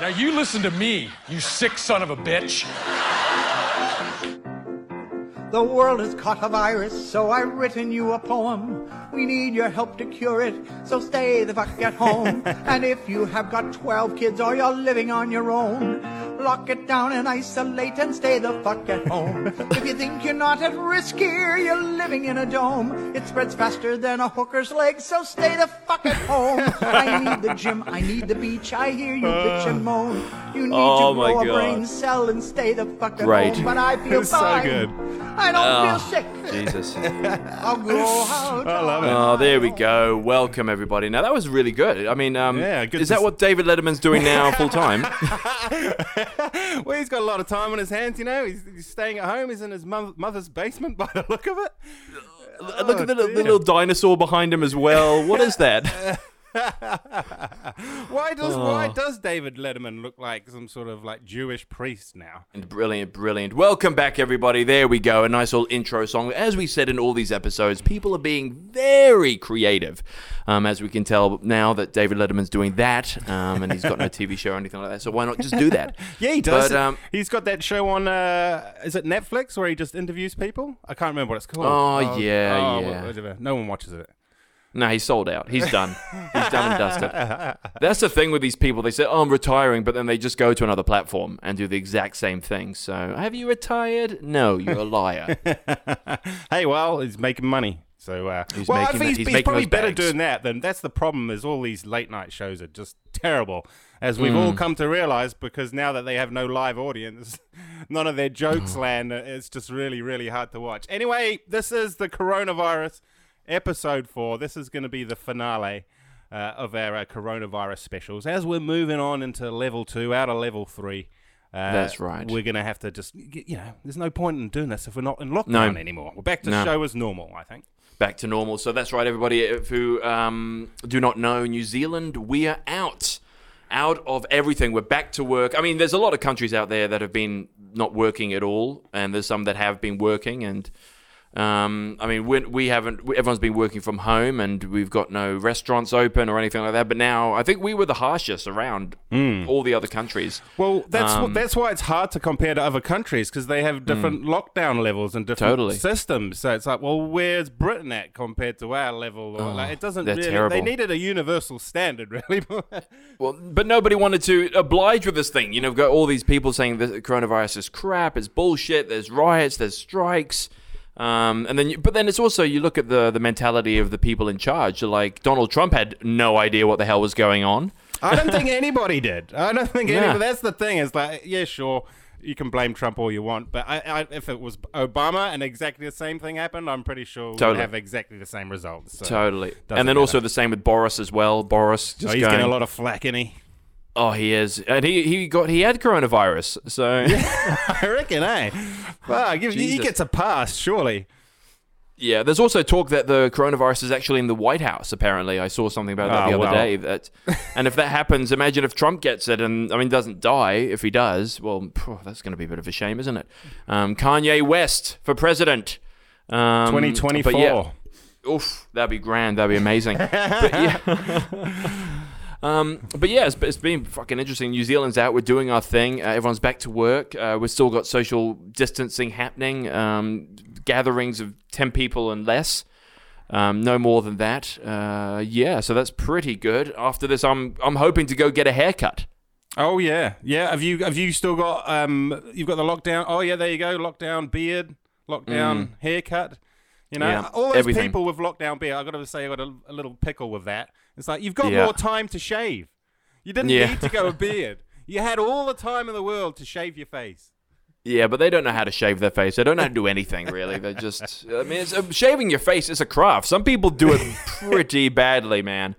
Now you listen to me, you sick son of a bitch. The world has caught a virus, so I've written you a poem. We need your help to cure it, so stay the fuck at home. and if you have got 12 kids or you're living on your own, lock it down and isolate and stay the fuck at home. if you think you're not at risk here, you're living in a dome. It spreads faster than a hooker's leg, so stay the fuck at home. I need the gym, I need the beach, I hear you bitch and moan. You need Oh to my grow a brain cell and stay the fuck at Great. home. But I feel It's so fine. good. I don't Oh, feel sick. Jesus. I'll grow out. I love it. Oh, there we go. Welcome everybody. Now that was really good. I mean, um, Yeah, good is that s- what David Letterman's doing now full time? well, he's got a lot of time on his hands, you know. He's, he's staying at home. He's in his mo- mother's basement by the look of it. Look at the, oh, the little dinosaur behind him as well. What is that? Why does why Oh. does David Letterman look like some sort of like Jewish priest now? And brilliant, brilliant. Welcome back, everybody. There we go. A nice little intro song. As we said in all these episodes, people are being very creative. Um, as we can tell now that David Letterman's doing that, um, and he's got no TV show or anything like that. So why not just do that? Yeah, he does. But, um, he's got that show on. Uh, is it Netflix where he just interviews people? I can't remember what it's called. Oh, yeah, oh, yeah. whatever. No one watches it. No, he's sold out. He's done. He's done and dusted. That's the thing with these people. They say, "Oh, I'm retiring," but then they just go to another platform and do the exact same thing. So, have you retired? No, you're a liar. hey, well, he's making money. So, uh, He's well, I making he's, he's he's probably better bags. doing that than that's the problem. Is all these late night shows are just terrible, as we've all Mm. come to realize because now that they have no live audience, none of their jokes land. uh, It's just really, really hard to watch. Anyway, this is the coronavirus episode four. This is going to be the finale. Uh, of our uh, coronavirus specials, as we're moving on into level two, out of level three, uh, That's right. We're going to have to just, you know, there's no point in doing this if we're not in lockdown No. anymore. We're back to No. show as normal, I think. Back to normal. So that's right, everybody. If you um, do not know, New Zealand, we are out. Out of everything. We're back to work. I mean, there's a lot of countries out there that have been not working at all, and there's some that have been working. And um, I mean, we, we haven't. Everyone's been working from home, and we've got no restaurants open or anything like that. But now, I think we were the harshest around all the other countries. Well, that's Um, that's why it's hard to compare to other countries because they have different lockdown levels and different Totally. systems. So it's like, well, where's Britain at compared to our level? Or, like, it doesn't they're really. terrible. They needed a universal standard, really. Well, but nobody wanted to oblige with this thing. You know, we've got all these people saying the coronavirus is crap, it's bullshit. There's riots, there's strikes, um, and then, you, but then it's also you look at the the mentality of the people in charge. Like Donald Trump had no idea what the hell was going on. I don't think anybody did. I don't think Yeah. anybody. That's the thing. Is like, yeah, sure. You can blame Trump all you want, but I, I, if it was Obama and exactly the same thing happened, I'm pretty sure we'd Totally. have exactly the same results. So. Totally, and then also the same with Boris as well. Boris Oh, he's going, getting a lot of flack, isn't he? Oh, he is, and he he got he had coronavirus, so I reckon, eh? Well, give, he gets a pass, surely. Yeah, there's also talk that the coronavirus is actually in the White House. Apparently, I saw something about that Oh, the other well. day. That, and if that happens, imagine if Trump gets it, and I mean doesn't die. If he does, well, phew, that's going to be a bit of a shame, isn't it? Um, Kanye West for president, um, 2024. yeah, oof, that'd be grand. That'd be amazing. but yeah. Um, but yeah, it's, it's been fucking interesting. New Zealand's out. We're doing our thing. Uh, everyone's back to work. Uh, we've still got social distancing happening. Um, gatherings of ten people and less. Um, no more than that. Uh, yeah, so that's pretty good. After this, I'm I'm hoping to go get a haircut. Oh yeah, yeah. Have you have you still got um? You've got the lockdown. Oh yeah, there you go. Lockdown beard, lockdown haircut. You know. Yeah, all those everything. people with lockdown beard. I got to say, I got a, a little pickle with that. It's like you've got Yeah. more time to shave. You didn't Yeah. need to go a beard. You had all the time in the world to shave your face. Yeah, but they don't know how to shave their face. They don't know how to do anything really. They're just. I mean, it's, uh, shaving your face is a craft. Some people do it pretty badly, man.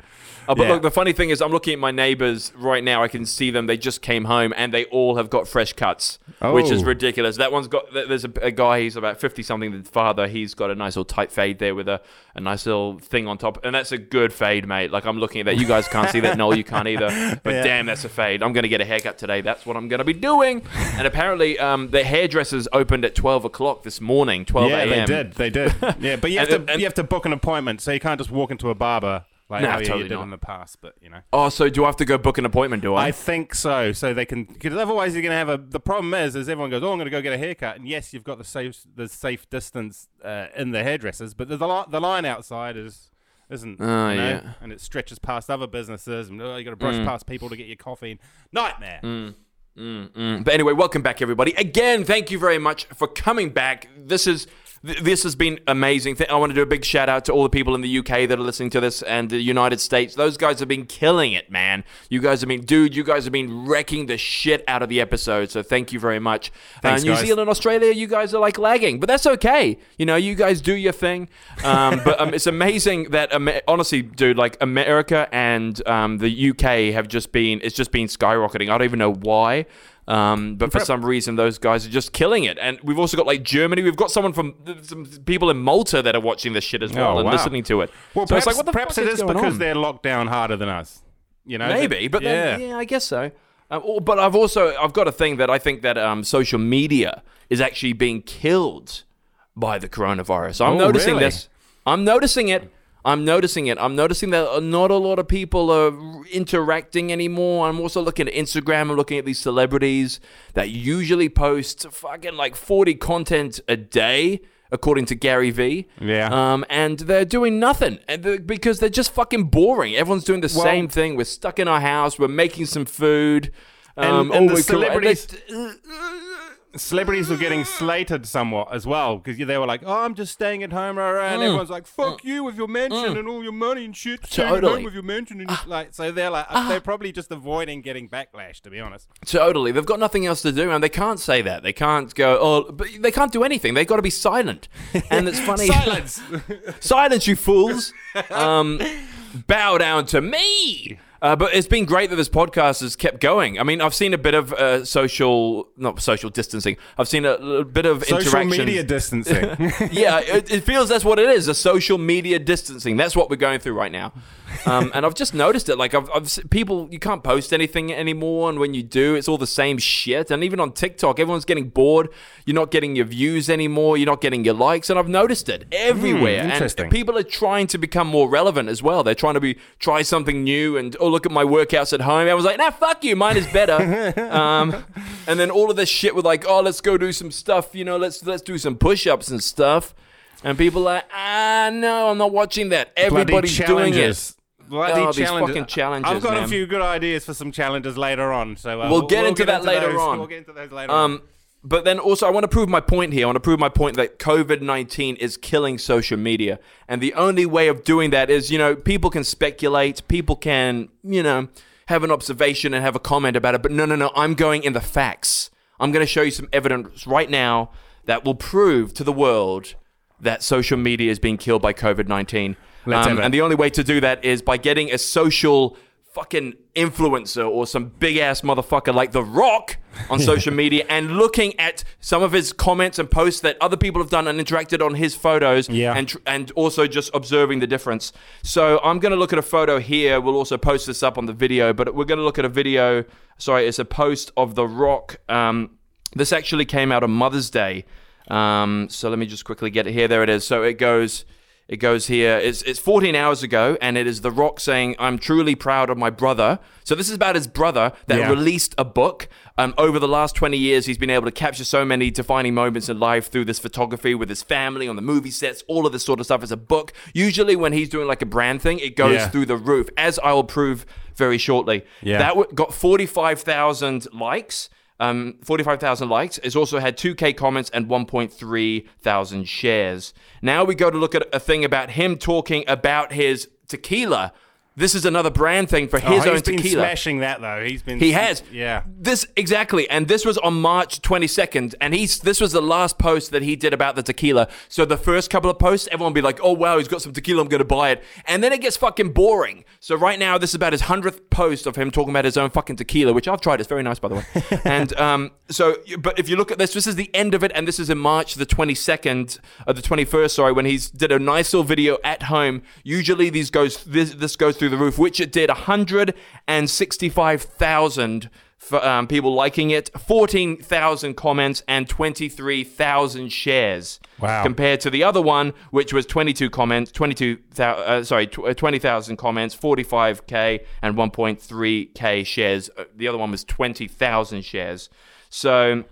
Uh, but Yeah. look, the funny thing is, I'm looking at my neighbors right now. I can see them. They just came home and they all have got fresh cuts, which is Oh. ridiculous. That one's got. There's a, a guy. He's about fifty something. The father. He's got a nice little tight fade there with a, a nice little thing on top, and that's a good fade, mate. Like I'm looking at that. You guys can't see that. No, you can't either. But Yeah. damn, that's a fade. I'm gonna get a haircut today. That's what I'm gonna be doing. And apparently, um, the hairdressers opened at 12 o'clock this morning. 12 yeah, a.m. they did. They did. Yeah, but you have And- to and- you have to book an appointment, so you can't just walk into a barber like Nah, how you totally did not. in the past. But you know, Oh, so do I have to go book an appointment? Do I? I think so. So they can, because otherwise you're going to have a. The problem is, is everyone goes, "Oh, I'm going to go get a haircut," and yes, you've got the safe, the safe distance uh, in the hairdressers, but the the, the line outside is isn't. Oh, you know, yeah. and it stretches past other businesses, and oh, you got to brush Mm. past people to get your coffee. Nightmare. Mm. But anyway, welcome back, everybody. Again, thank you very much for coming back. This is th- this has been amazing. Th- I want to do a big shout out to all the people in the UK that are listening to this and the United States. Those guys have been killing it, man. You guys have been, dude. You guys have been wrecking the shit out of the episode. So thank you very much. Thanks, uh, New guys. Zealand, Australia, you guys are like lagging, but that's okay. You know, you guys do your thing. Um, but um, it's amazing that, Amer- honestly, dude, like America and um, the UK have just been, it's just been skyrocketing. I don't even know why. Um, but for some reason, those guys are just killing it. And we've also got like Germany. We've got someone from some people in Malta that are watching this shit as well Oh, and wow. listening to it. Well, so perhaps, it's like, what the perhaps it is is because on? they're locked down harder than us. You know, Maybe, but then, yeah. yeah, I guess so. Um, or- but I've also I've got a thing that I think that um, social media is actually being killed by the coronavirus. I'm Oh, noticing really? this. I'm noticing it. I'm noticing it. I'm noticing that not a lot of people are interacting anymore. I'm also looking at Instagram. I'm looking at these celebrities that usually post fucking like 40 content a day, according to Gary Vee. Yeah. Um, and they're doing nothing and they're- because they're just fucking boring. Everyone's doing the Well- same thing. We're stuck in our house. We're making some food. And- Um, and the we could- celebrities- they- Celebrities were getting slated somewhat as well because they were like, "Oh, I'm just staying at home," rah, rah," and Mm. everyone's like, "Fuck you with your mansion and all your money and shit." Staying at Totally. home with your mansion and just, like, so they're like, they're probably just avoiding getting backlash, to be honest. Totally. They've got nothing else to do, and they can't say that. They can't go, oh, but they can't do anything. They've got to be silent. And it's funny. Silence. Silence, you fools. Um, bow down to me. Uh, but it's been great that this podcast has kept going. I mean, I've seen a bit of uh, social, not social distancing. I've seen a, little bit of Social interaction. media distancing. yeah, it, it feels that's what it is. A social media distancing. That's what we're going through right now. Um, and I've just noticed it. Like I've, I've people, you can't post anything anymore, and when you do, it's all the same shit. And even on TikTok, everyone's getting bored. You're not getting your views anymore. You're not getting your likes, and I've noticed it everywhere. Interesting. And people are trying to become more relevant as well. They're trying to be try something new, and oh look at my workouts at home. I was like, nah, fuck you, mine is better. um, and then all of this shit with like, oh, let's go do some stuff. You know, let's let's do some push-ups and stuff. And people are like, ah, no, I'm not watching that. Everybody's doing it. Bloody Oh, these challenges. fucking challenges, I've got man. a few good ideas for some challenges later on. So uh, We'll get into that later those. on. We'll get into those later on. Um, but then also, I want to prove my point here. I want to prove my point that COVID 19 is killing social media. And the only way of doing that is, you know, people can speculate, people can, you know, have an observation and have a comment about it. But no, no, no, I'm going in the facts. I'm going to show you some evidence right now that will prove to the world that social media is being killed by COVID 19. Let's have it. and the only way to do that is by getting a social fucking influencer or some big ass motherfucker like The Rock on social media and looking at some of his comments and posts that other people have done and interacted on his photos Yeah. and tr- and also just observing the difference. So I'm going to look at a photo here. We'll also post this up on the video, but we're going to look at a video. Sorry, it's a post of The Rock. Um, this actually came out on Mother's Day. Um, so let me just quickly get it here. There it is. So it goes. It goes here. It's, it's 14 hours ago, and it is The Rock saying, I'm truly proud of my brother. So, this is about his brother that Yeah. released a book. Um, over the last 20 years, he's been able to capture so many defining moments in life through this photography with his family on the movie sets, all of this sort of stuff. It's a book. Usually, when he's doing like a brand thing, it goes Yeah. through the roof, as I will prove very shortly. Yeah. That w- got 45,000 likes. Um, 45,000 likes. It's also had 2K comments and 1.3 thousand shares. Now we go to look at a thing about him talking about his tequila. This is another brand thing for his Oh, his he's own been smashing that though. He's been. He has. Yeah. This exactly, and this was on March 22nd, and he's this was the last post that he did about the tequila. So the first couple of posts, everyone be like, "Oh wow, he's got some tequila, I'm gonna buy it," and then it gets fucking boring. So right now, this is about his hundredth post of him talking about his own fucking tequila, which I've tried. It's very nice, by the way. and um, so, but if you look at this, this is the end of it, and this is in March the 22nd, or the 21st, sorry, when he's did a nice little video at home. Usually these goes this, this goes through the roof, which it did 165,000 um, people liking it, 14,000 comments, and 23,000 shares. Wow. Compared to the other one, which was 22 comments, 22, uh, sorry, uh, 20,000 comments, 45k, and 1.3k shares. Uh, The other one was 20,000 shares. So.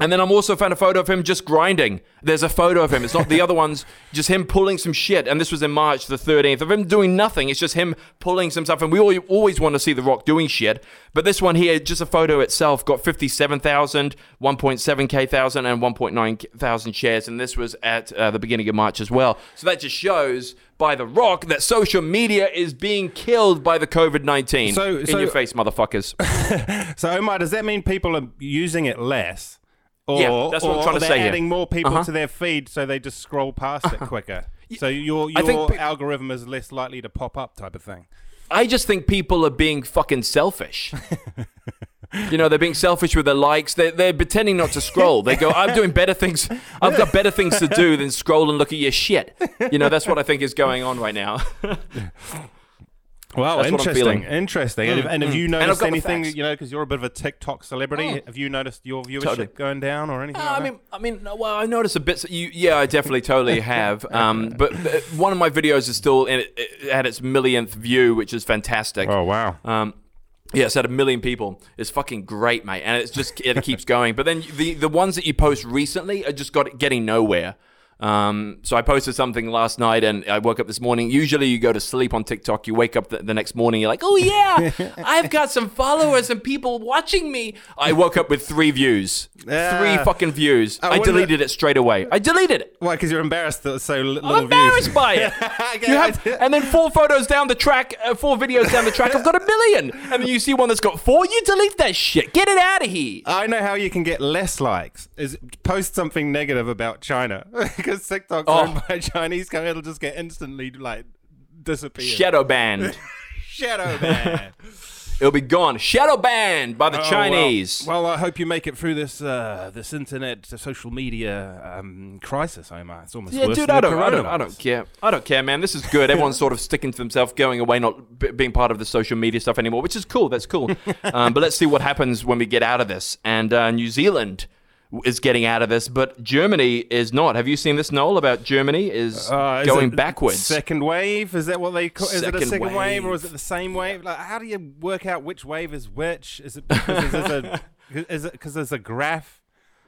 And then I'm also found a photo of him just grinding. There's a photo of him. It's not the other ones, just him pulling some shit. And this was in March the 13th of him doing nothing. It's just him pulling some stuff. And we al- always want to see The Rock doing shit. But this one here, just a photo itself, got 57,000, 1.7k thousand, and 1.9 thousand shares. And this was at uh, the beginning of March as well. So that just shows by The Rock that social media is being killed by the COVID 19. So- in so- your face, motherfuckers. So Omar, does that mean people are using it less? Or, Yeah, that's what I'm trying to they're say here. adding more people Uh-huh. to their feed so they just scroll past it quicker. So your your think algorithm is less likely to pop up, type of thing. I just think people are being fucking selfish. you know, they're being selfish with their likes. They're, they're pretending not to scroll. They go, I'm doing better things. I've got better things to do than scroll and look at your shit. You know, that's what I think is going on right now. Well, That's I'm interesting, feeling. interesting. and, if, and have you noticed anything? You know, because you're a bit of a TikTok celebrity. Have you noticed your viewership Totally. going down or anything? Uh, like I that? mean, I mean, well, I noticed a bit. You, yeah, I definitely, totally have. Um, but uh, one of my videos is still in, it had its millionth view, which is fantastic. oh wow. Um, yeah, it's had a million people. It's fucking great, mate, and it's just it keeps going. But then the the ones that you post recently are just got getting nowhere. Um, so I posted something last night, and I woke up this morning. Usually, you go to sleep on TikTok. You wake up the, the next morning, you're like, "Oh yeah, I've got some followers and people watching me." I woke up with three views, Yeah. three fucking views. I, wonder- deleted it straight away. I deleted it. Why? Because you're embarrassed that so li- little I'm embarrassed views. by it. You have, and then four photos down the track, uh, four videos down the track, I've got a million. And then you see one that's got four, you delete that shit. Get it out of here. I know how you can get less likes. Is post something negative about China because TikTok's Oh. owned by a Chinese company. It'll just get instantly like disappear. Shadow banned. Shadow ban. It'll be gone. Shadow banned by the Oh. Chinese. Well, I hope you make it through this uh, this internet uh, social media um, crisis, Omar. It's almost yeah, worse dude, I don't, I don't, I don't care. I don't care, man. This is good. Everyone's sort of sticking to themselves, going away, not b- being part of the social media stuff anymore, which is cool. That's cool. um, but let's see what happens when we get out of this. And uh, New Zealand is getting out of this, but Germany is not. Have you seen this, Noel, about Germany is, Uh, is going backwards? Second wave? Is that what they call? Is it a Second second wave. or is it the same wave? Like, how do you work out which wave is which? Is it because there's a is it because there's a graph?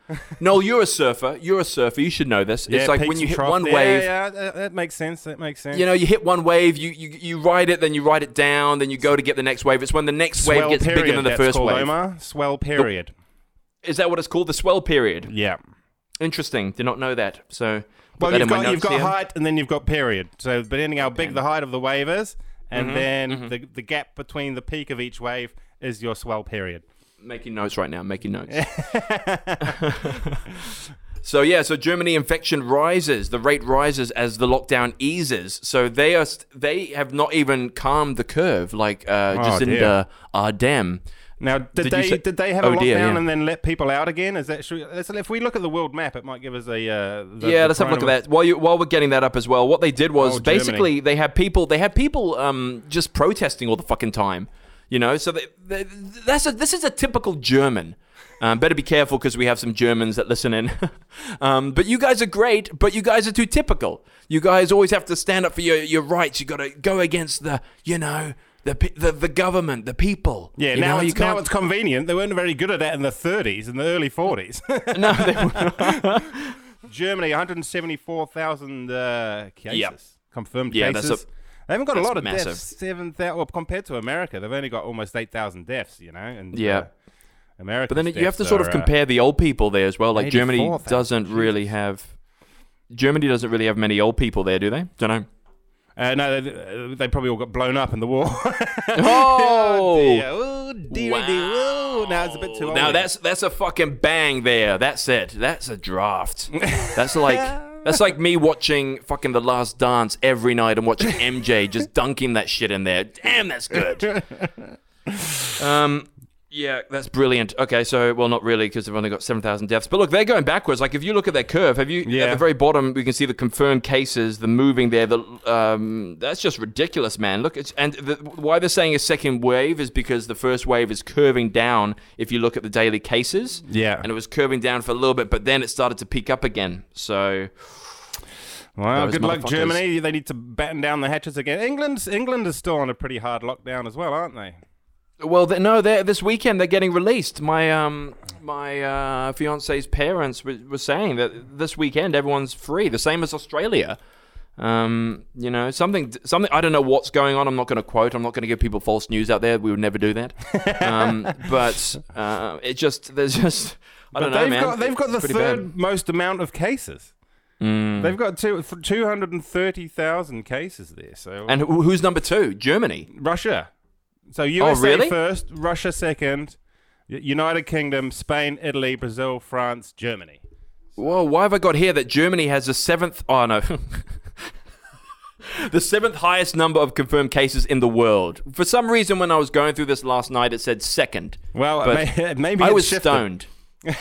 No, you're a surfer. You're a surfer. You should know this. it's like when you hit troughs. one Yeah, wave. Yeah, that, that makes sense. That makes sense. You know, you hit one wave, you, you you ride it, then you ride it down, then you go to get the next wave. It's when the next swell wave gets period, bigger than the first wave. Omar. Swell period. Is that what it's called? The swell period. Yeah. Interesting. Did not know that. So, Well, that you've got you've got here. height and then you've got period. So depending how big the height of the wave is, and Mhm, then mhm. the the gap between the peak of each wave is your swell period. Making notes right now. Making notes. so yeah, so Germany infection rises. The rate rises as the lockdown eases. So they are st- they have not even calmed the curve like uh, Oh, Jacinda dear. Ardern. Now, did, Did they say- did they have Oh, a lockdown dear, yeah. and then let people out again? Is that we- if we look at the world map, it might give us a uh, the, yeah, the let's have a look at that. While you while we're getting that up as well, what they did was Oh, Germany. basically they had people they had people um just protesting all the fucking time, you know. So they, they, that's a, this is a typical German. Um, better be careful because we have some Germans that listen in. um, but you guys are great, but you guys are too typical. You guys always have to stand up for your, your rights. You got to go against the you know the the, the government, the people. Yeah, you now, know, it's, now it's convenient. They weren't very good at that in the 30s, and the early 40s. no, they, Germany, 174,000 uh, cases, Yep. confirmed Yeah, that's cases. a- they haven't got a lot of massive. deaths. Seven thousand. Well, compared to America, they've only got almost 8,000 deaths. You know, and Yeah. uh, America. But then you have to sort of compare the old people there as well. Like Germany 84,000, doesn't really have. Germany doesn't really have many old people there, do they? Don't know. Uh, no, they, they probably all got blown up in the war. Oh, dear. Oh, dear, dear. Oh, now it's a bit too old. Now that's that's a fucking bang there. That's it. That's a draft. That's like that's like me watching fucking The Last Dance every night and watching MJ just dunking that shit in there. Damn, that's good. Um, Yeah, that's brilliant. Okay, so well, not really because they've only got seven thousand deaths. But look, they're going backwards. Like if you look at their curve, have you Yeah. at the very bottom? We can see the confirmed cases, the moving there. The um, that's just ridiculous, man. Look, it's, and the, why they're saying a second wave is because the first wave is curving down. If you look at the daily cases, Yeah. and it was curving down for a little bit, but then it started to peak up again. So Well, good luck. Germany. They need to batten down the hatches again. England, England is still on a pretty hard lockdown as well, aren't they? Well, they, no, they're, this weekend they're getting released. My um, my uh, fiance's parents were, were saying that this weekend everyone's free, the same as Australia. Um, you know, something, something. I don't know what's going on. I'm not going to quote. I'm not going to give people false news out there. We would never do that. um, but uh, it just, there's just, I But don't know, they've man. got they've got the It's pretty third bad. Mm. most amount of cases. They've got two two hundred and thirty thousand cases there. So And who's number two? Germany. Russia. So USA Oh, really? first, Russia second, United Kingdom, Spain, Italy, Brazil, France, Germany. Whoa, why have I got here that Germany has the seventh? Oh no. the seventh highest number of confirmed cases in the world. For some reason, when I was going through this last night, it said second. Well, maybe I was shifted. stoned.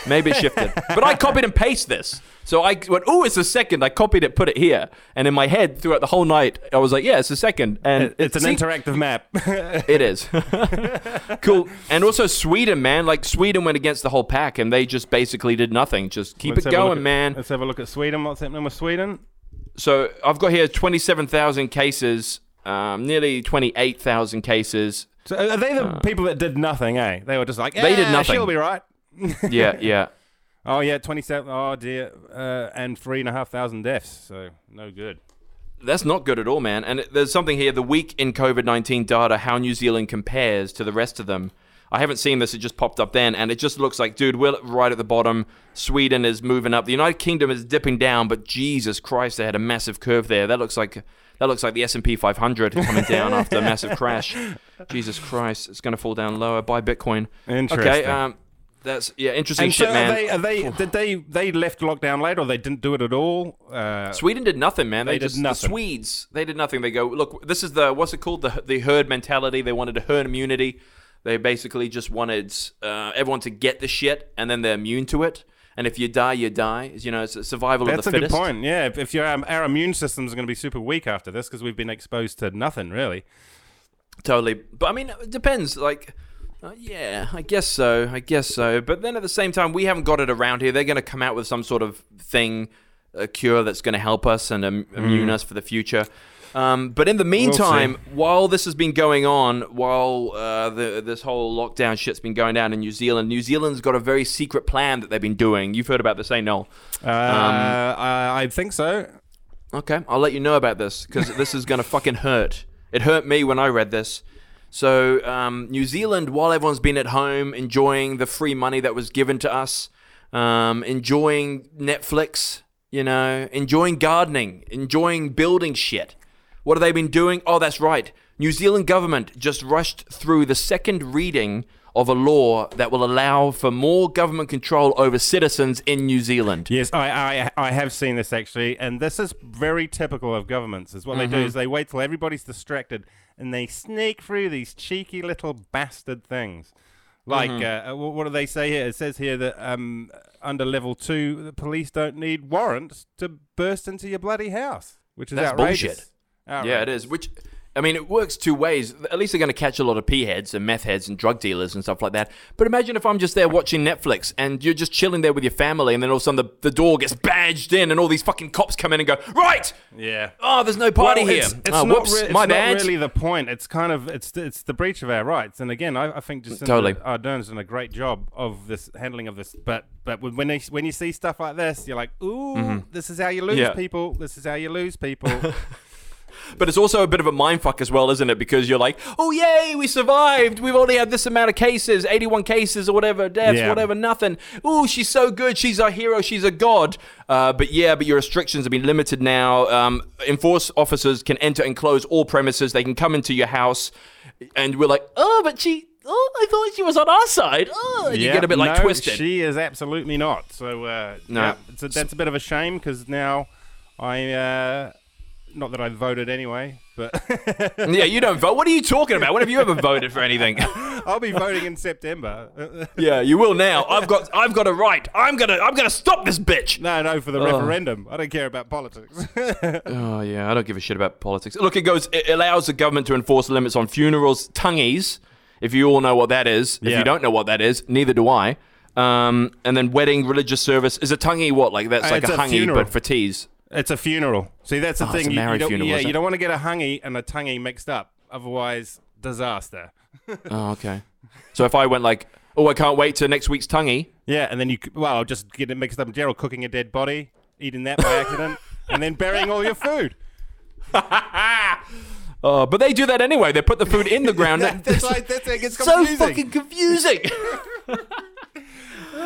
Maybe it shifted. but I copied and pasted this. So I went, oh, it's a second. I copied it, put it here. And in my head, throughout the whole night, I was like, yeah, it's a second. And It- It's it an interactive map. it is. cool. And also Sweden, man. Like Sweden went against the whole pack and they just basically did nothing. Just keep Let's it have a look going, at- man. Let's have a look at Sweden. What's happening with Sweden? So I've got here 27,000 cases, um, nearly 28,000 cases. So are they the people that did nothing, eh? They were just like, They did "Eh, nothing." She'll be right. Yeah, yeah. Oh yeah, twenty-seven. Oh dear, uh, and three and a half thousand deaths. So no good. That's not good at all, man. And there's something here the week in COVID 19 data, how New Zealand compares to the rest of them. I haven't seen this, it just popped up then, and it just looks like, dude, we're right at the bottom. Sweden is moving up. The United Kingdom is dipping down, but Jesus Christ, they had a massive curve there. That looks like that looks like the S&P 500 coming down after a massive crash. Jesus Christ, it's going to fall down lower. Buy Bitcoin. Okay, Interesting. um, that's yeah, interesting And shit, so man. are they? Are they? Did they? They left lockdown late, or they didn't do it at all? Uh, Sweden did nothing, man. They, They did just nothing. the Swedes. They did nothing. They go, look, this is the what's it called? The the herd mentality. They wanted a herd immunity. They basically just wanted uh, everyone to get the shit, and then they're immune to it. And if you die, you die. You know, it's a survival that's of a the good fittest. point. Yeah, if, if your um, our immune systems are going to be super weak after this because we've been exposed to nothing really. Totally. But I mean, it depends. Like, uh, yeah, I guess so. I guess so. But then at the same time, we haven't got it around here. They're going to come out with some sort of thing, a cure that's going to help us and um, immune us for the future. Um, but in the meantime, while this has been going on, while uh, the, this whole lockdown shit's been going down in New Zealand, New Zealand's got a very secret plan that they've been doing. You've heard about this, ain't Noel? Uh, I, I think so. Okay, I'll let you know about this because this is gonna fucking hurt. It hurt me when I read this. So, um, New Zealand, while everyone's been at home enjoying the free money that was given to us, um, enjoying Netflix, you know, enjoying gardening, enjoying building shit. What have they been doing? Oh, that's right. New Zealand government just rushed through the second reading of a law that will allow for more government control over citizens in New Zealand. Yes, I, I I have seen this actually, and this is very typical of governments. Is what they do is they wait till everybody's distracted and they sneak through these cheeky little bastard things. Like, uh, what do they say here? It says here that um, under level two, the police don't need warrants to burst into your bloody house, which is That's outrageous. bullshit. Yeah, it is. Which, I mean, it works two ways. At least they're going to catch a lot of p heads and meth heads and drug dealers and stuff like that. But imagine if I'm just there watching Netflix and you're just chilling there with your family, and then all of a sudden the, the door gets badged in, and all these fucking cops come in and go, right, Yeah. oh, there's no party Well, here. It's, it's oh, not, whoops, re- it's my not bad. really the point. It's kind of it's it's the breach of our rights. And again, I, I think just Totally. Ardern's done a great job of this handling of this. But but when when, they, when you see stuff like this, you're like, ooh, this is how you lose Mm-hmm. Yeah. people. This is how you lose people. But it's also a bit of a mindfuck as well, isn't it? Because you're like, oh, yay, we survived. We've only had this amount of cases, 81 cases or whatever, deaths, Yeah. whatever, nothing. Oh, she's so good. She's our hero. She's a god. Uh, but yeah, but your restrictions have been limited now. Um, enforce officers can enter and close all premises. They can come into your house. And we're like, oh, but she, oh, I thought she was on our side. Oh, you get a bit like no, twisted. She is absolutely not. So uh, No. yeah, a, that's a bit of a shame because now I. Uh, Not that I voted anyway, but yeah, you don't vote. What are you talking about? When have you ever voted for anything? I'll be voting in September. yeah, you will now. I've got I've got a right. I'm gonna I'm gonna stop this bitch. no, no, for the referendum. I don't care about politics. Oh yeah, I don't give a shit about politics. Look, it goes. It allows the government to enforce limits on funerals, tangis. If you all know what that is, if Yeah. you don't know what that is, neither do I. Um, and then wedding, religious service. Is a tangi what? Like that's Uh, like a a hangi, funeral. but for teas. It's a funeral. See, that's the Oh, it's thing. a You- you, don't, funeral, yeah, you don't want to get a hangi and a tangi mixed up. Otherwise, disaster. Oh, okay. So if I went like, oh, I can't wait to next week's tangi. Yeah, and then you, well, just get it mixed up in general, cooking a dead body, eating that by accident, and then burying all your food. Uh, but they do that anyway. They put the food in the ground. That's like, that's like, it's so fucking confusing.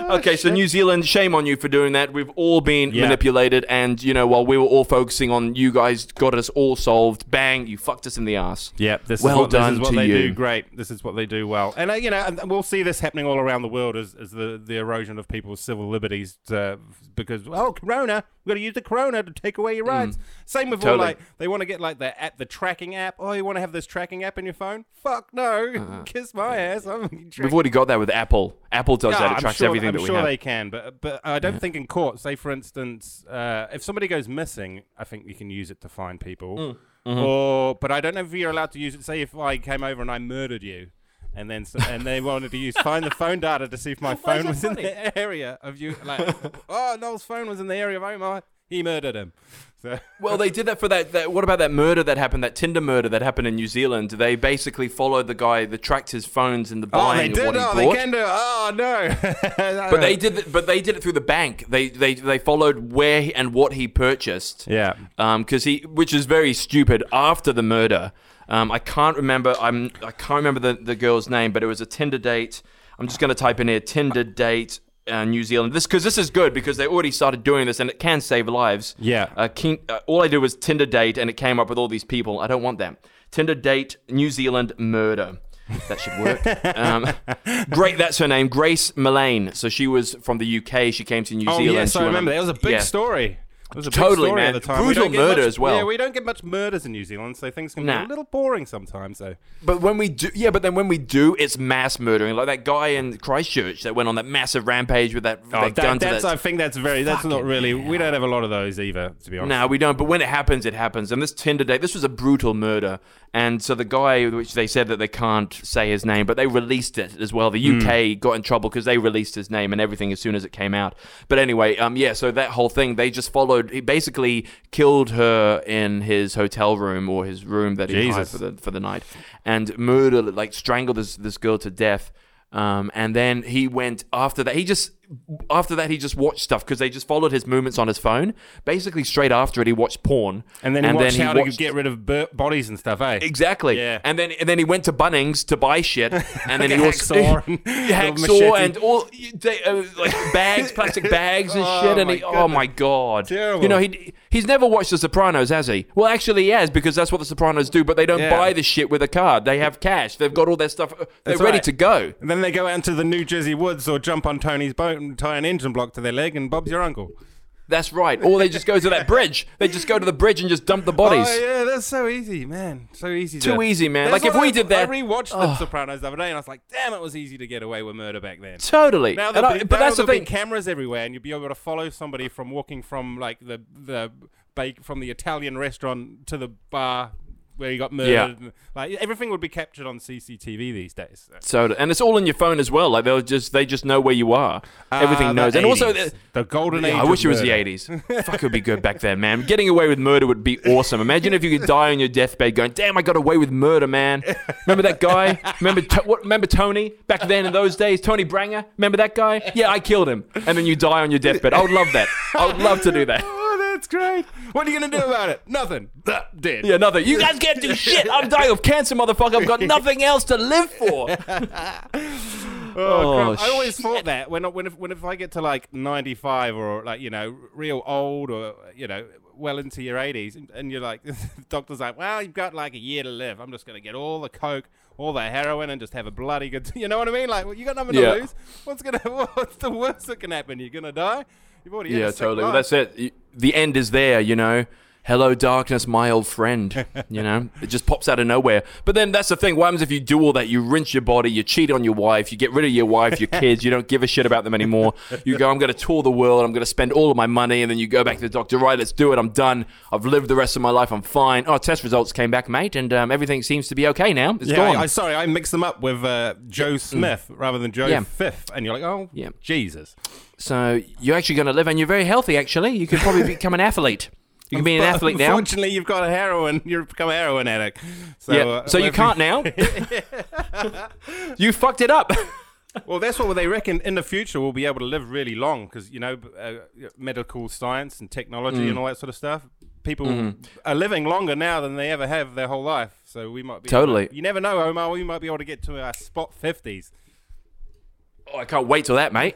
Okay, so New Zealand, shame on you for doing that. We've all been Yeah. manipulated, and you know, while we were all focusing on you guys got us all solved, bang, you fucked us in the ass. Yeah, this Well is what, done this is what to they you. do great. This is what they do well, and uh, you know, and we'll see this happening all around the world as, as the, the erosion of people's civil liberties. Uh, because oh, Corona, we've got to use the Corona to take away your rights. Same with all like they want to get like the at the tracking app. Oh, you want to have this tracking app in your phone? Fuck no, Uh-huh. kiss my ass. I'm We've already got that with Apple. Apple does Yeah, that. It I'm tracks sure, everything that we sure have. they can, but but I don't think in court. Say for instance, uh, if somebody goes missing, I think you can use it to find people. Mm, mm-hmm. Or, but I don't know if you're allowed to use it. Say if I came over and I murdered you, and then s and they wanted to use find the phone data to see if my Why phone that was in the area of you. Like, oh, Noel's phone was in the area of Omar. He murdered him. So Well, they did that for that, that. What about that murder that happened? That Tinder murder that happened in New Zealand. They basically followed the guy that tracked his phones in the oh, buying they of did. Oh, they can do. it. Oh no. But they did. th- But they did it through the bank. They they they followed where he, and what he purchased. Yeah. Um, because he, which is very stupid. After the murder, um, I can't remember. I'm I can't remember the the girl's name, but it was a Tinder date. I'm just gonna type in here Tinder date. Uh, New Zealand. This because this is good because they already started doing this and it can save lives. Yeah. Uh, King, uh, all I did was Tinder date and it came up with all these people. I don't want them. Tinder date New Zealand murder. That should work. um, great. That's her name, Grace Millane. So she was from the UK. She came to New Oh Zealand. yes, I remember. That was a big yeah. story. It was a Totally, man. At the time. Brutal murder much- as well. Yeah, we don't get much murders in New Zealand, so things can be a little boring sometimes. So But when we do, yeah, but then when we do, it's mass murdering. Like that guy in Christchurch that went on that massive rampage with that, Oh, that that- gun to that's, that. I think that's very. That's not really. We don't have a lot of those either, to be honest. No, we don't. But when it happens, it happens. And this Tinder date, this was a brutal murder. And so the guy, which they said that they can't say his name, but they released it as well. The UK got in trouble because they released his name and everything as soon as it came out. But anyway, um, yeah. So that whole thing, they just followed. He basically killed her in his hotel room or his room that he hired for the for the night, and murdered, like strangled this this girl to death. Um, and then he went after that. He just after that he just watched stuff because they just followed his movements on his phone. Basically, straight after it, he watched porn, And then he watched how watched- to get rid of bur- bodies and stuff, eh? Exactly. Yeah. And then and then he went to Bunnings to buy shit, and then Like he also hacksaw and hacksaw and all they, uh, like bags, plastic bags and Oh, shit. And he, oh my god, Terrible. You know he he's never watched The Sopranos, has he? Well, actually, he has because that's what The Sopranos do. But they don't Yeah. buy the shit with a card. They have cash. They've got all their stuff. They're That's ready right. to go. And then they go out into the New Jersey woods or jump on Tony's boat and tie an engine block to their leg, and Bob's your uncle. That's right. Or they just go to that bridge. They just go to the bridge and just dump the bodies. Oh yeah, that's so easy, man. So easy. Too to- easy, man. That's Like, if what we I- did that- I rewatched The oh. Sopranos the other day, and I was like, damn, it was easy to get away with murder back then. Totally. Now And there'll I- be, but now that's the there'll be thing. cameras everywhere, and you'll be able to follow somebody from walking from like the the bake from the Italian restaurant to the bar where he got murdered. Yeah. And, Like everything would be captured on CCTV these days. So, and it's all in your phone as well. Like they'll just they just know where you are. Everything Ah, the knows. And also, the- the golden age. Yeah, I of wish it was the 80s. Fuck, it would be good back then, man. Getting away with murder would be awesome. Imagine if you could die on your deathbed going, damn, I got away with murder, man. Remember that guy? Remember, to- what, remember Tony back then in those days? Tony Branger? Remember that guy? Yeah, I killed him. And then you die on your deathbed. I would love that. I would love to do that. That's great. What are you gonna do about it? Nothing. Dead. Yeah, nothing. You guys can't do shit. I'm dying of cancer, motherfucker. I've got nothing else to live for. Oh, Oh. I always thought that when when if, when if I get to like 95 or like you know real old or you know well into your 80s and, you're like the doctor's like well you've got like a year to live I'm just gonna get all the coke all the heroin and just have a bloody good you know what I mean like well, you got nothing Yeah. to lose what's gonna what's the worst that can happen you're gonna die you've already Yeah, totally. Well, that's it. The end is there, you know. Hello darkness, my old friend. You know, it just pops out of nowhere. But then that's the thing. What happens if you do all that? You rinse your body, you cheat on your wife, you get rid of your wife, your kids, you don't give a shit about them anymore. You go, I'm going to tour the world, I'm going to spend all of my money, and then you go back to the doctor. Right, let's do it. I'm done. I've lived the rest of my life. I'm fine. Oh, test results came back, mate, and um, everything seems to be okay now. It's Yeah, gone. I, I sorry, I mixed them up with uh, Joe Smith rather than Joe Yeah. Fifth, and you're like, oh, Yeah. Jesus. So you're actually going to live, and you're very healthy. Actually, you could probably become an athlete. You can be an athlete now. Unfortunately, you've got a heroin. You've become a heroin addict. So, Yeah. uh, so you can't now. you fucked it up. Well, that's what they reckon. In the future, we'll be able to live really long because you know, uh, medical science and technology Mm. and all that sort of stuff. People Mm-hmm. are living longer now than they ever have their whole life. So we might be Totally. you never know, Omar. We might be able to get to our spot fifties. Oh, I can't wait till that, mate.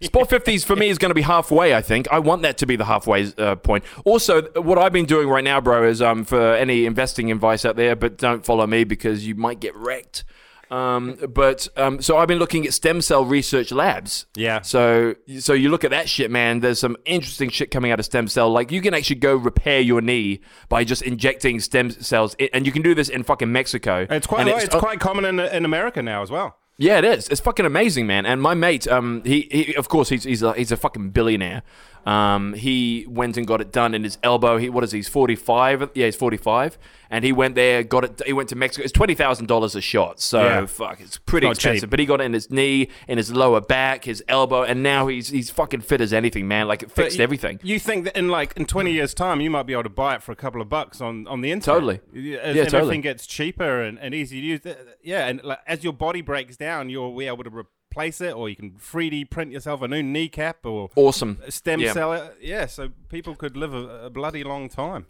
Sport 50s for me is going to be halfway, I think. I want that to be the halfway uh, point. Also, what I've been doing right now, bro, is um, for any investing advice out there, but don't follow me because you might get wrecked. Um, but um, so I've been looking at stem cell research labs. Yeah. So so you look at that shit, man. There's some interesting shit coming out of stem cell. Like you can actually go repair your knee by just injecting stem cells, and you can do this in fucking Mexico. It's quite And it's, quite common in in America now as well. Yeah, it is. It's fucking amazing, man. And my mate, um, he, he of course he's he's a, he's a fucking billionaire. Um, he went and got it done in his elbow. He what is he? He's forty five. Yeah, he's forty five. And he went there, got it. He went to Mexico. It's twenty thousand dollars a shot. So Yeah. fuck, it's pretty Not cheap. expensive. But he got it in his knee, in his lower back, his elbow, and now he's he's fucking fit as anything, man. Like it fixed you- everything. You think that in like in twenty years' time, you might be able to buy it for a couple of bucks on, on the internet? Totally. Yeah, Yeah, As totally. everything gets cheaper and, and easy to use. Yeah, and like, as your body breaks down, you'll be able to replace it, or you can 3D print yourself a new kneecap or Awesome. stem Yeah. cell. Yeah, so people could live a, a bloody long time.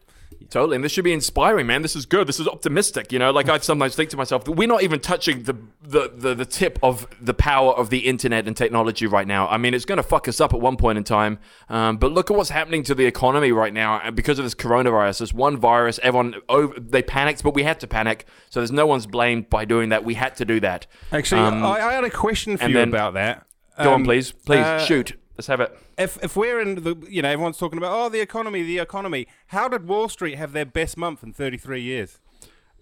Totally, and this should be inspiring, man. This is good. This is optimistic. You know, like I sometimes think to myself, we're not even touching the the, the, the tip of the power of the internet and technology right now. I mean, it's going to fuck us up at one point in time. Um, but look at what's happening to the economy right now, and because of this coronavirus, this one virus, everyone over, they panicked, but we had to panic. So there's no one's blamed by doing that. We had to do that. Actually, Um, I, I had a question for and you then- about that. go on, Um, please, please uh, shoot. Let's have it. If if we're in the, you know, everyone's talking about oh the economy, the economy. How did Wall Street have their best month in 33 years?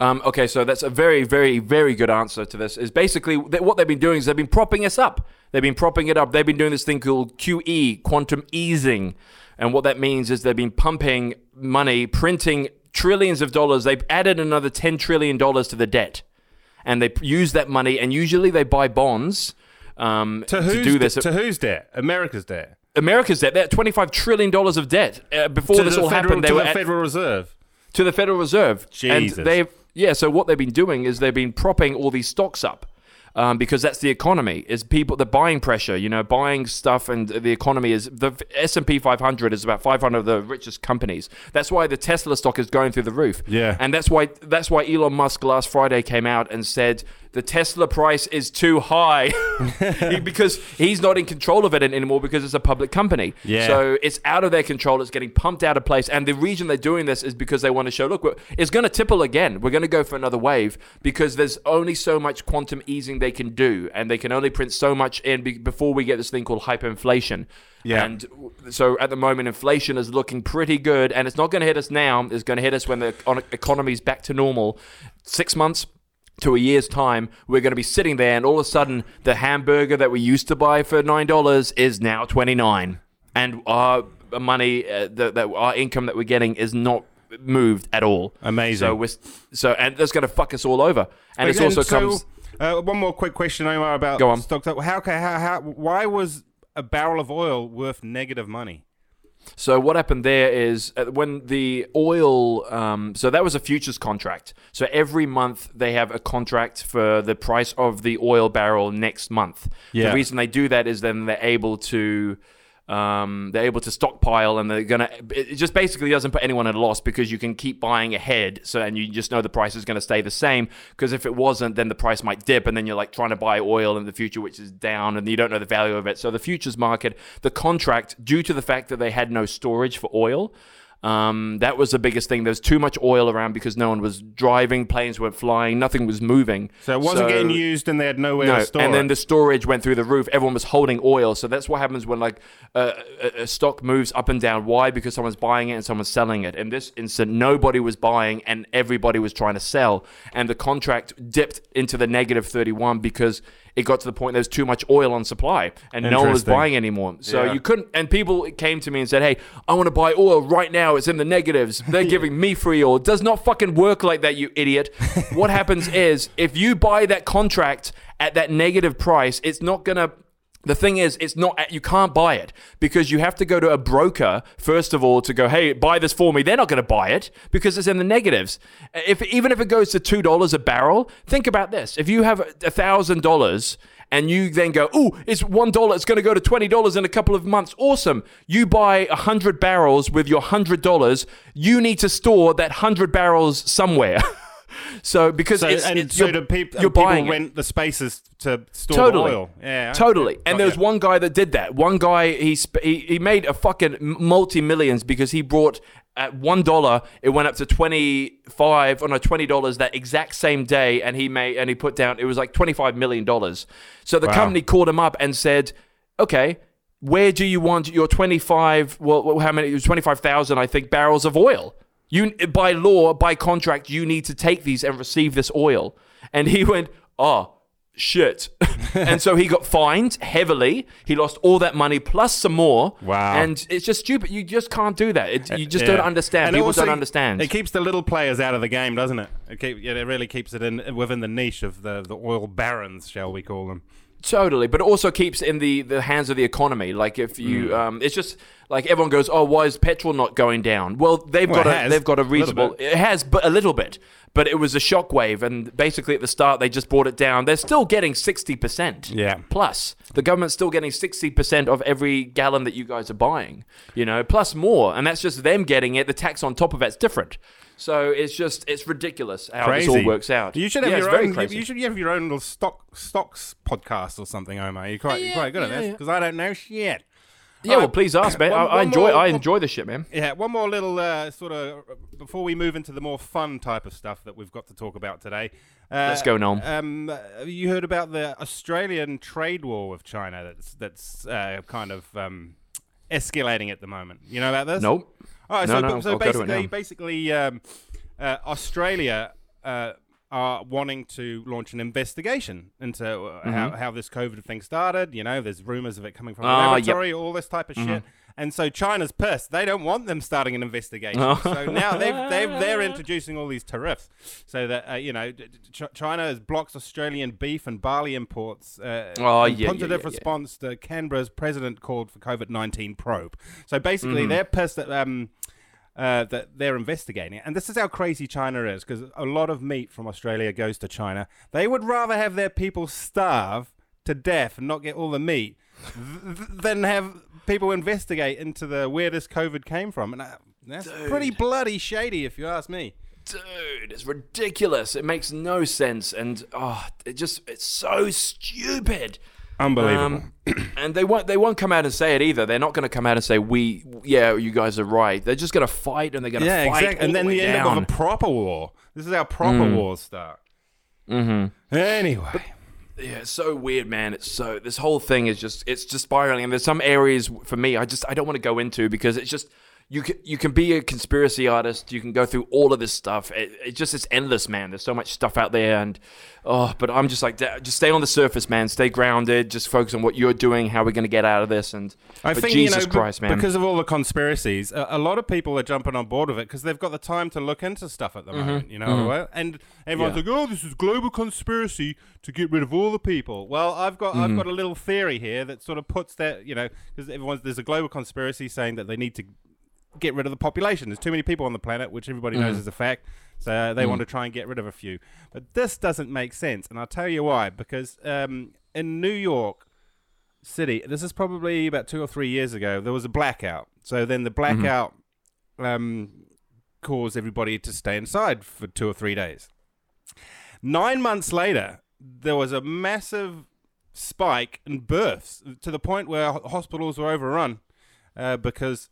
Um, okay, so that's a very, very, very good answer to this. Is basically that what they've been doing is they've been propping us up. They've been propping it up. They've been doing this thing called QE, quantum easing, and what that means is they've been pumping money, printing trillions of dollars. They've added another ten trillion dollars to the debt, and they use that money. And usually they buy bonds um, To who's do this. de- to whose debt? America's debt. America's debt. They're at twenty-five trillion dollars of debt. Uh, before to this the all Federal, happened, they to were the at Federal Reserve. to the Federal Reserve. Jesus. And they've yeah. So what they've been doing is they've been propping all these stocks up. Um, because that's the economy is people the buying pressure you know buying stuff and the economy is the S&P 500 is about 500 of the richest companies that's why the Tesla stock is going through the roof Yeah. and that's why that's why Elon Musk last Friday came out and said the Tesla price is too high because he's not in control of it anymore because it's a public company Yeah. so it's out of their control. It's getting pumped out of place. And the reason they're doing this is because they want to show, look, it's going to tipple again. We're going to go for another wave because there's only so much quantum easing they can do. And they can only print so much in be- before we get this thing called hyperinflation. Yeah. And so at the moment, inflation is looking pretty good. And it's not going to hit us now. It's going to hit us when the econ- economy's back to normal. Six months to a year's time, we're going to be sitting there, and all of a sudden, the hamburger that we used to buy for nine dollars is now twenty nine, and our money, uh, that our income that we're getting is not moved at all. Amazing. So we're so, and that's going to fuck us all over. And it's also so, comes. Uh, one more quick question, Omar, about Go on. stocks. How, how, how, why was a barrel of oil worth negative money? So what happened there is uh, when the oil, um, so that was a futures contract. So every month they have a contract for the price of the oil barrel next month. Yeah. The reason they do that is then they're able to. Um, they're able to stockpile and they're gonna. It just basically doesn't put anyone at a loss because you can keep buying ahead. So and you just know the price is going to stay the same. Because if it wasn't, then the price might dip, and then you're like trying to buy oil in the future, which is down, and you don't know the value of it. So the futures market, the contract, due to the fact that they had no storage for oil, Um, that was the biggest thing. There's too much oil around because no one was driving, planes weren't flying, nothing was moving. So it wasn't getting used, and they had nowhere No, to store it. and then the storage went through the roof. Everyone was holding oil, so that's what happens when like uh, a, a stock moves up and down. Why? Because someone's buying it and someone's selling it. In this instant, nobody was buying and everybody was trying to sell, and the contract dipped into the negative thirty-one because it got to the point there's too much oil on supply and no one was buying anymore. So Yeah. you couldn't. And people came to me and said, "Hey, I want to buy oil right now. It's in the negatives. They're giving me free oil. It does not fucking work like that, you idiot." what happens is if you buy that contract at that negative price, it's not gonna. The thing is, it's not. You can't buy it because you have to go to a broker first of all to go. Hey, buy this for me. They're not going to buy it because it's in the negatives. If even if it goes to two dollars a barrel, think about this. If you have a thousand dollars and you then go, oh, it's one dollar. It's going to go to twenty dollars in a couple of months. Awesome. You buy hundred barrels with your hundred dollars. You need to store that hundred barrels somewhere. so because So, it's, and it's so you're, peop- you're people buying it. rent the spaces to store Totally. the oil. Yeah, Totally. And there was one guy that did that. One guy he sp- he, he made a fucking multi millions because he brought at one dollar it went up to twenty five or oh no twenty dollars that exact same day, and he made and he put down it was like twenty five million dollars. So the Wow. company called him up and said, "Okay." Where do you want your 25 well well, how many it was 25,000 I think barrels of oil? You by law, by contract, you need to take these and receive this oil. And he went, "Oh, shit. and so he got fined heavily. He lost all that money plus some more. Wow. And it's just stupid. You just can't do that. It, you just Yeah. don't understand. And People also, don't understand. It keeps the little players out of the game, doesn't it? It, keep, it really keeps it in within the niche of the, the oil barons, shall we call them? Totally, but it also keeps in the, the hands of the economy. Like if you, Mm. um, it's just like everyone goes, "Oh, why is petrol not going down?" Well, they've Well, got a they've got a A reasonable. bit. It has, but a little bit. But it was a shockwave, and basically at the start they just brought it down. They're still getting sixty percent. Yeah. Plus, the government's still getting sixty percent of every gallon that you guys are buying. You know, plus more, and that's just them getting it. The tax on top of that's different. So it's just it's ridiculous how Crazy. this all works out. You should have Yeah, your own. crazy. You should have your own little stock stocks podcast or something, Omar. You're quite, you're quite good at yeah, this yeah. because I don't know shit. yeah, well, Alright, please ask, man. one- I, I enjoy more- I enjoy this shit, man. Yeah, one more little uh, sort of before we move into the more fun type of stuff that we've got to talk about today. Uh, Let's go, Noam. Um, uh, you heard about the Australian trade war with China? That's that's uh, kind of um, escalating at the moment. You know about this? Nope. All right, No, so, no, so I'll go to it basically, basically, um, uh, Australia uh, are wanting to launch an investigation into uh, how, how this COVID thing started. You know, there's rumors of it coming from Mm-hmm. Ah, yep. Mm-hmm. laboratory, all this type of shit. And so China's pissed. They don't want them starting an investigation. Oh. so now they've, they've they're introducing all these tariffs, so that uh, you know Ch- China has blocked Australian beef and barley imports. Uh, Oh, yeah, positive yeah, yeah. response to Canberra's president called for COVID nineteen probe. So basically, Mm-hmm. they're pissed that um, uh, that they're investigating it. And this is how crazy China is, because a lot of meat from Australia goes to China. They would rather have their people starve to death and not get all the meat th- th- than have people investigate into the where this COVID came from. And uh, that's pretty bloody shady, if you ask me. Dude, it's ridiculous. It makes no sense, and oh, it just it's so stupid. Unbelievable. Um, and they won't they won't come out and say it either. They're not going to come out and say we yeah you guys are right. They're just going to fight and they're going to yeah, fight exactly. And then the the end down. of a proper war. This is how proper wars start. Mm-hmm. Anyway. Yeah, it's so weird, man. It's so this whole thing is just it's just spiraling, and there's some areas for me I just I don't want to go into because it's just you can you can be a conspiracy artist, you can go through all of this stuff. It, it just it's endless, man. There's so much stuff out there, and oh, but I'm just like just stay on the surface, man. Stay grounded. Just focus on what you're doing, how we're gonna get out of this, and I think Jesus you know, Christ, man. because of all the conspiracies, a, a lot of people are jumping on board with it because they've got the time to look into stuff at the moment. You know, right? and everyone's Mm-hmm. Yeah. like, "Oh, this is global conspiracy to get rid of all the people." Well, I've got Mm-hmm. I've got a little theory here that sort of puts that you know because everyone's there's a global conspiracy saying that they need to get rid of the population. There's too many people on the planet, which everybody knows is a fact. So uh, they want to try and get rid of a few. But this doesn't make sense, and I'll tell you why. Because um, in New York City, this is probably about two or three years ago, there was a blackout. So then the blackout um, caused everybody to stay inside for two or three days. Nine months later, there was a massive spike in births to the point where hospitals were overrun uh, because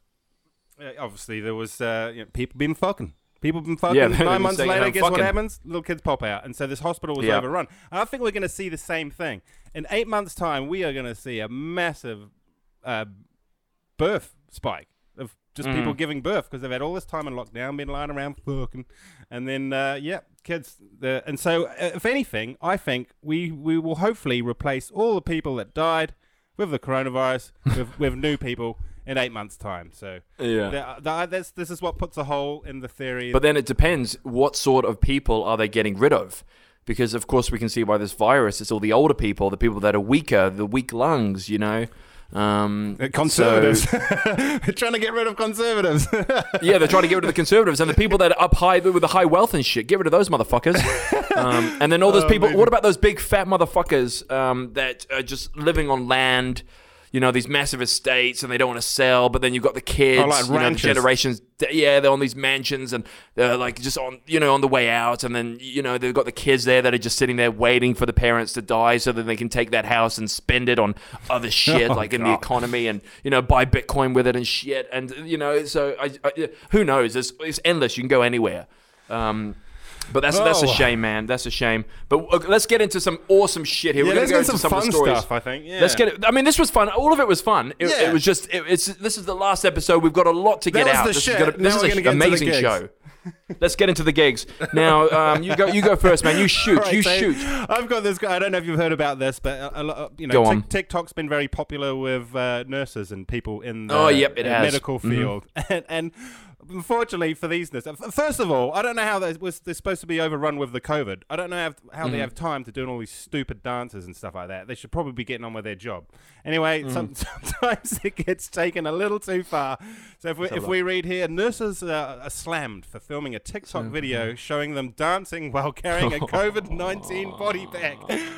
obviously there was uh, you know, people been fucking. People been fucking. Yeah, Nine months later, guess what happens? Little kids pop out, and so this hospital was Yeah. overrun. And I think we're going to see the same thing in eight months' time. We are going to see a massive uh, birth spike of just Mm-hmm. people giving birth because they've had all this time in lockdown, been lying around fucking, and then uh, yeah, kids. The, and so, uh, if anything, I think we we will hopefully replace all the people that died with the coronavirus with, with new people in eight months' time. So Yeah. th- th- that's, this is what puts a hole in the theory. But then it depends what sort of people are they getting rid of? Because of course we can see by this virus, it's all the older people, the people that are weaker, the weak lungs, you know. Um, Uh, conservatives so- trying to get rid of conservatives. yeah, they're trying to get rid of the conservatives and the people that are up high with the high wealth and shit. Get rid of those motherfuckers. um, and then all those Oh, people. maybe. What about those big fat motherfuckers um, that are just living on land? You know these massive estates, and they don't want to sell. But then you've got the kids, Oh, like you know, the generations. Yeah, they're on these mansions, and they're like just on, you know, on the way out. And then you know they've got the kids there that are just sitting there waiting for the parents to die, so that they can take that house and spend it on other shit, Oh, like in the economy, and you know buy Bitcoin with it and shit. And you know, so I, I, who knows? It's, it's endless. You can go anywhere. Um, but that's that's a Oh. shame, man. That's a shame. But uh, let's get into some awesome shit here. yeah, We're gonna let's go get into some some of fun the stuff. I think. Yeah. Let's get it. I mean, this was fun. All of it was fun. It, Yeah. it was just. It, it's. This is the last episode. We've got a lot to That get was out. the this shit. is gonna. This is an get into the amazing show. Let's get into the gigs now. Um, you go. You go first, man. You shoot. Right, you so shoot. I've got this guy. I don't know if you've heard about this, but a, a lot, you know, on. TikTok's been very popular with uh, nurses and people in the Oh, yep, it uh, has. medical Mhm. field. And, and unfortunately for these nurses, first of all, I don't know how they was they're supposed to be overrun with the COVID. I don't know how, how Mm-hmm. they have time to doing all these stupid dances and stuff like that. They should probably be getting on with their job. Anyway, Mm. some, sometimes it gets taken a little too far. So if we, if we read here, nurses uh, are slammed for filming a TikTok video showing them dancing while carrying a COVID nineteen body bag.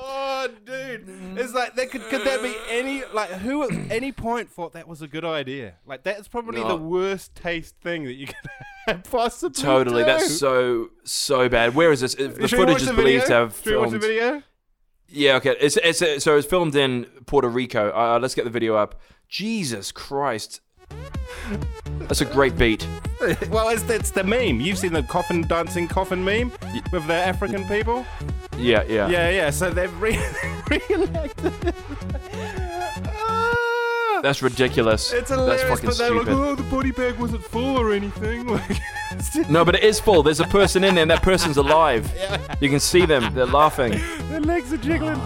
Oh, dude! It's like that could could that be any like who at any point thought that was a good idea? Like that's probably No. the worst taste thing that you could possibly Totally. do. That's so so bad. Where is this? The Should we footage watch is believed to have Should we watch the filmed. video? Yeah, okay. It's, it's so it's filmed in Puerto Rico. Uh, let's get the video up. Jesus Christ, that's a great beat. well, it's, it's the meme. You've seen the coffin dancing coffin meme with the African people. Yeah, yeah. Yeah, yeah. So they've re- reenacted. Ah, That's ridiculous. it's That's hilarious, fucking but they're like, stupid. "Oh, the body bag wasn't full or anything." Like, it's just- No, but it is full. There's a person in there, and that person's alive. You can see them. They're laughing, their legs are jiggling.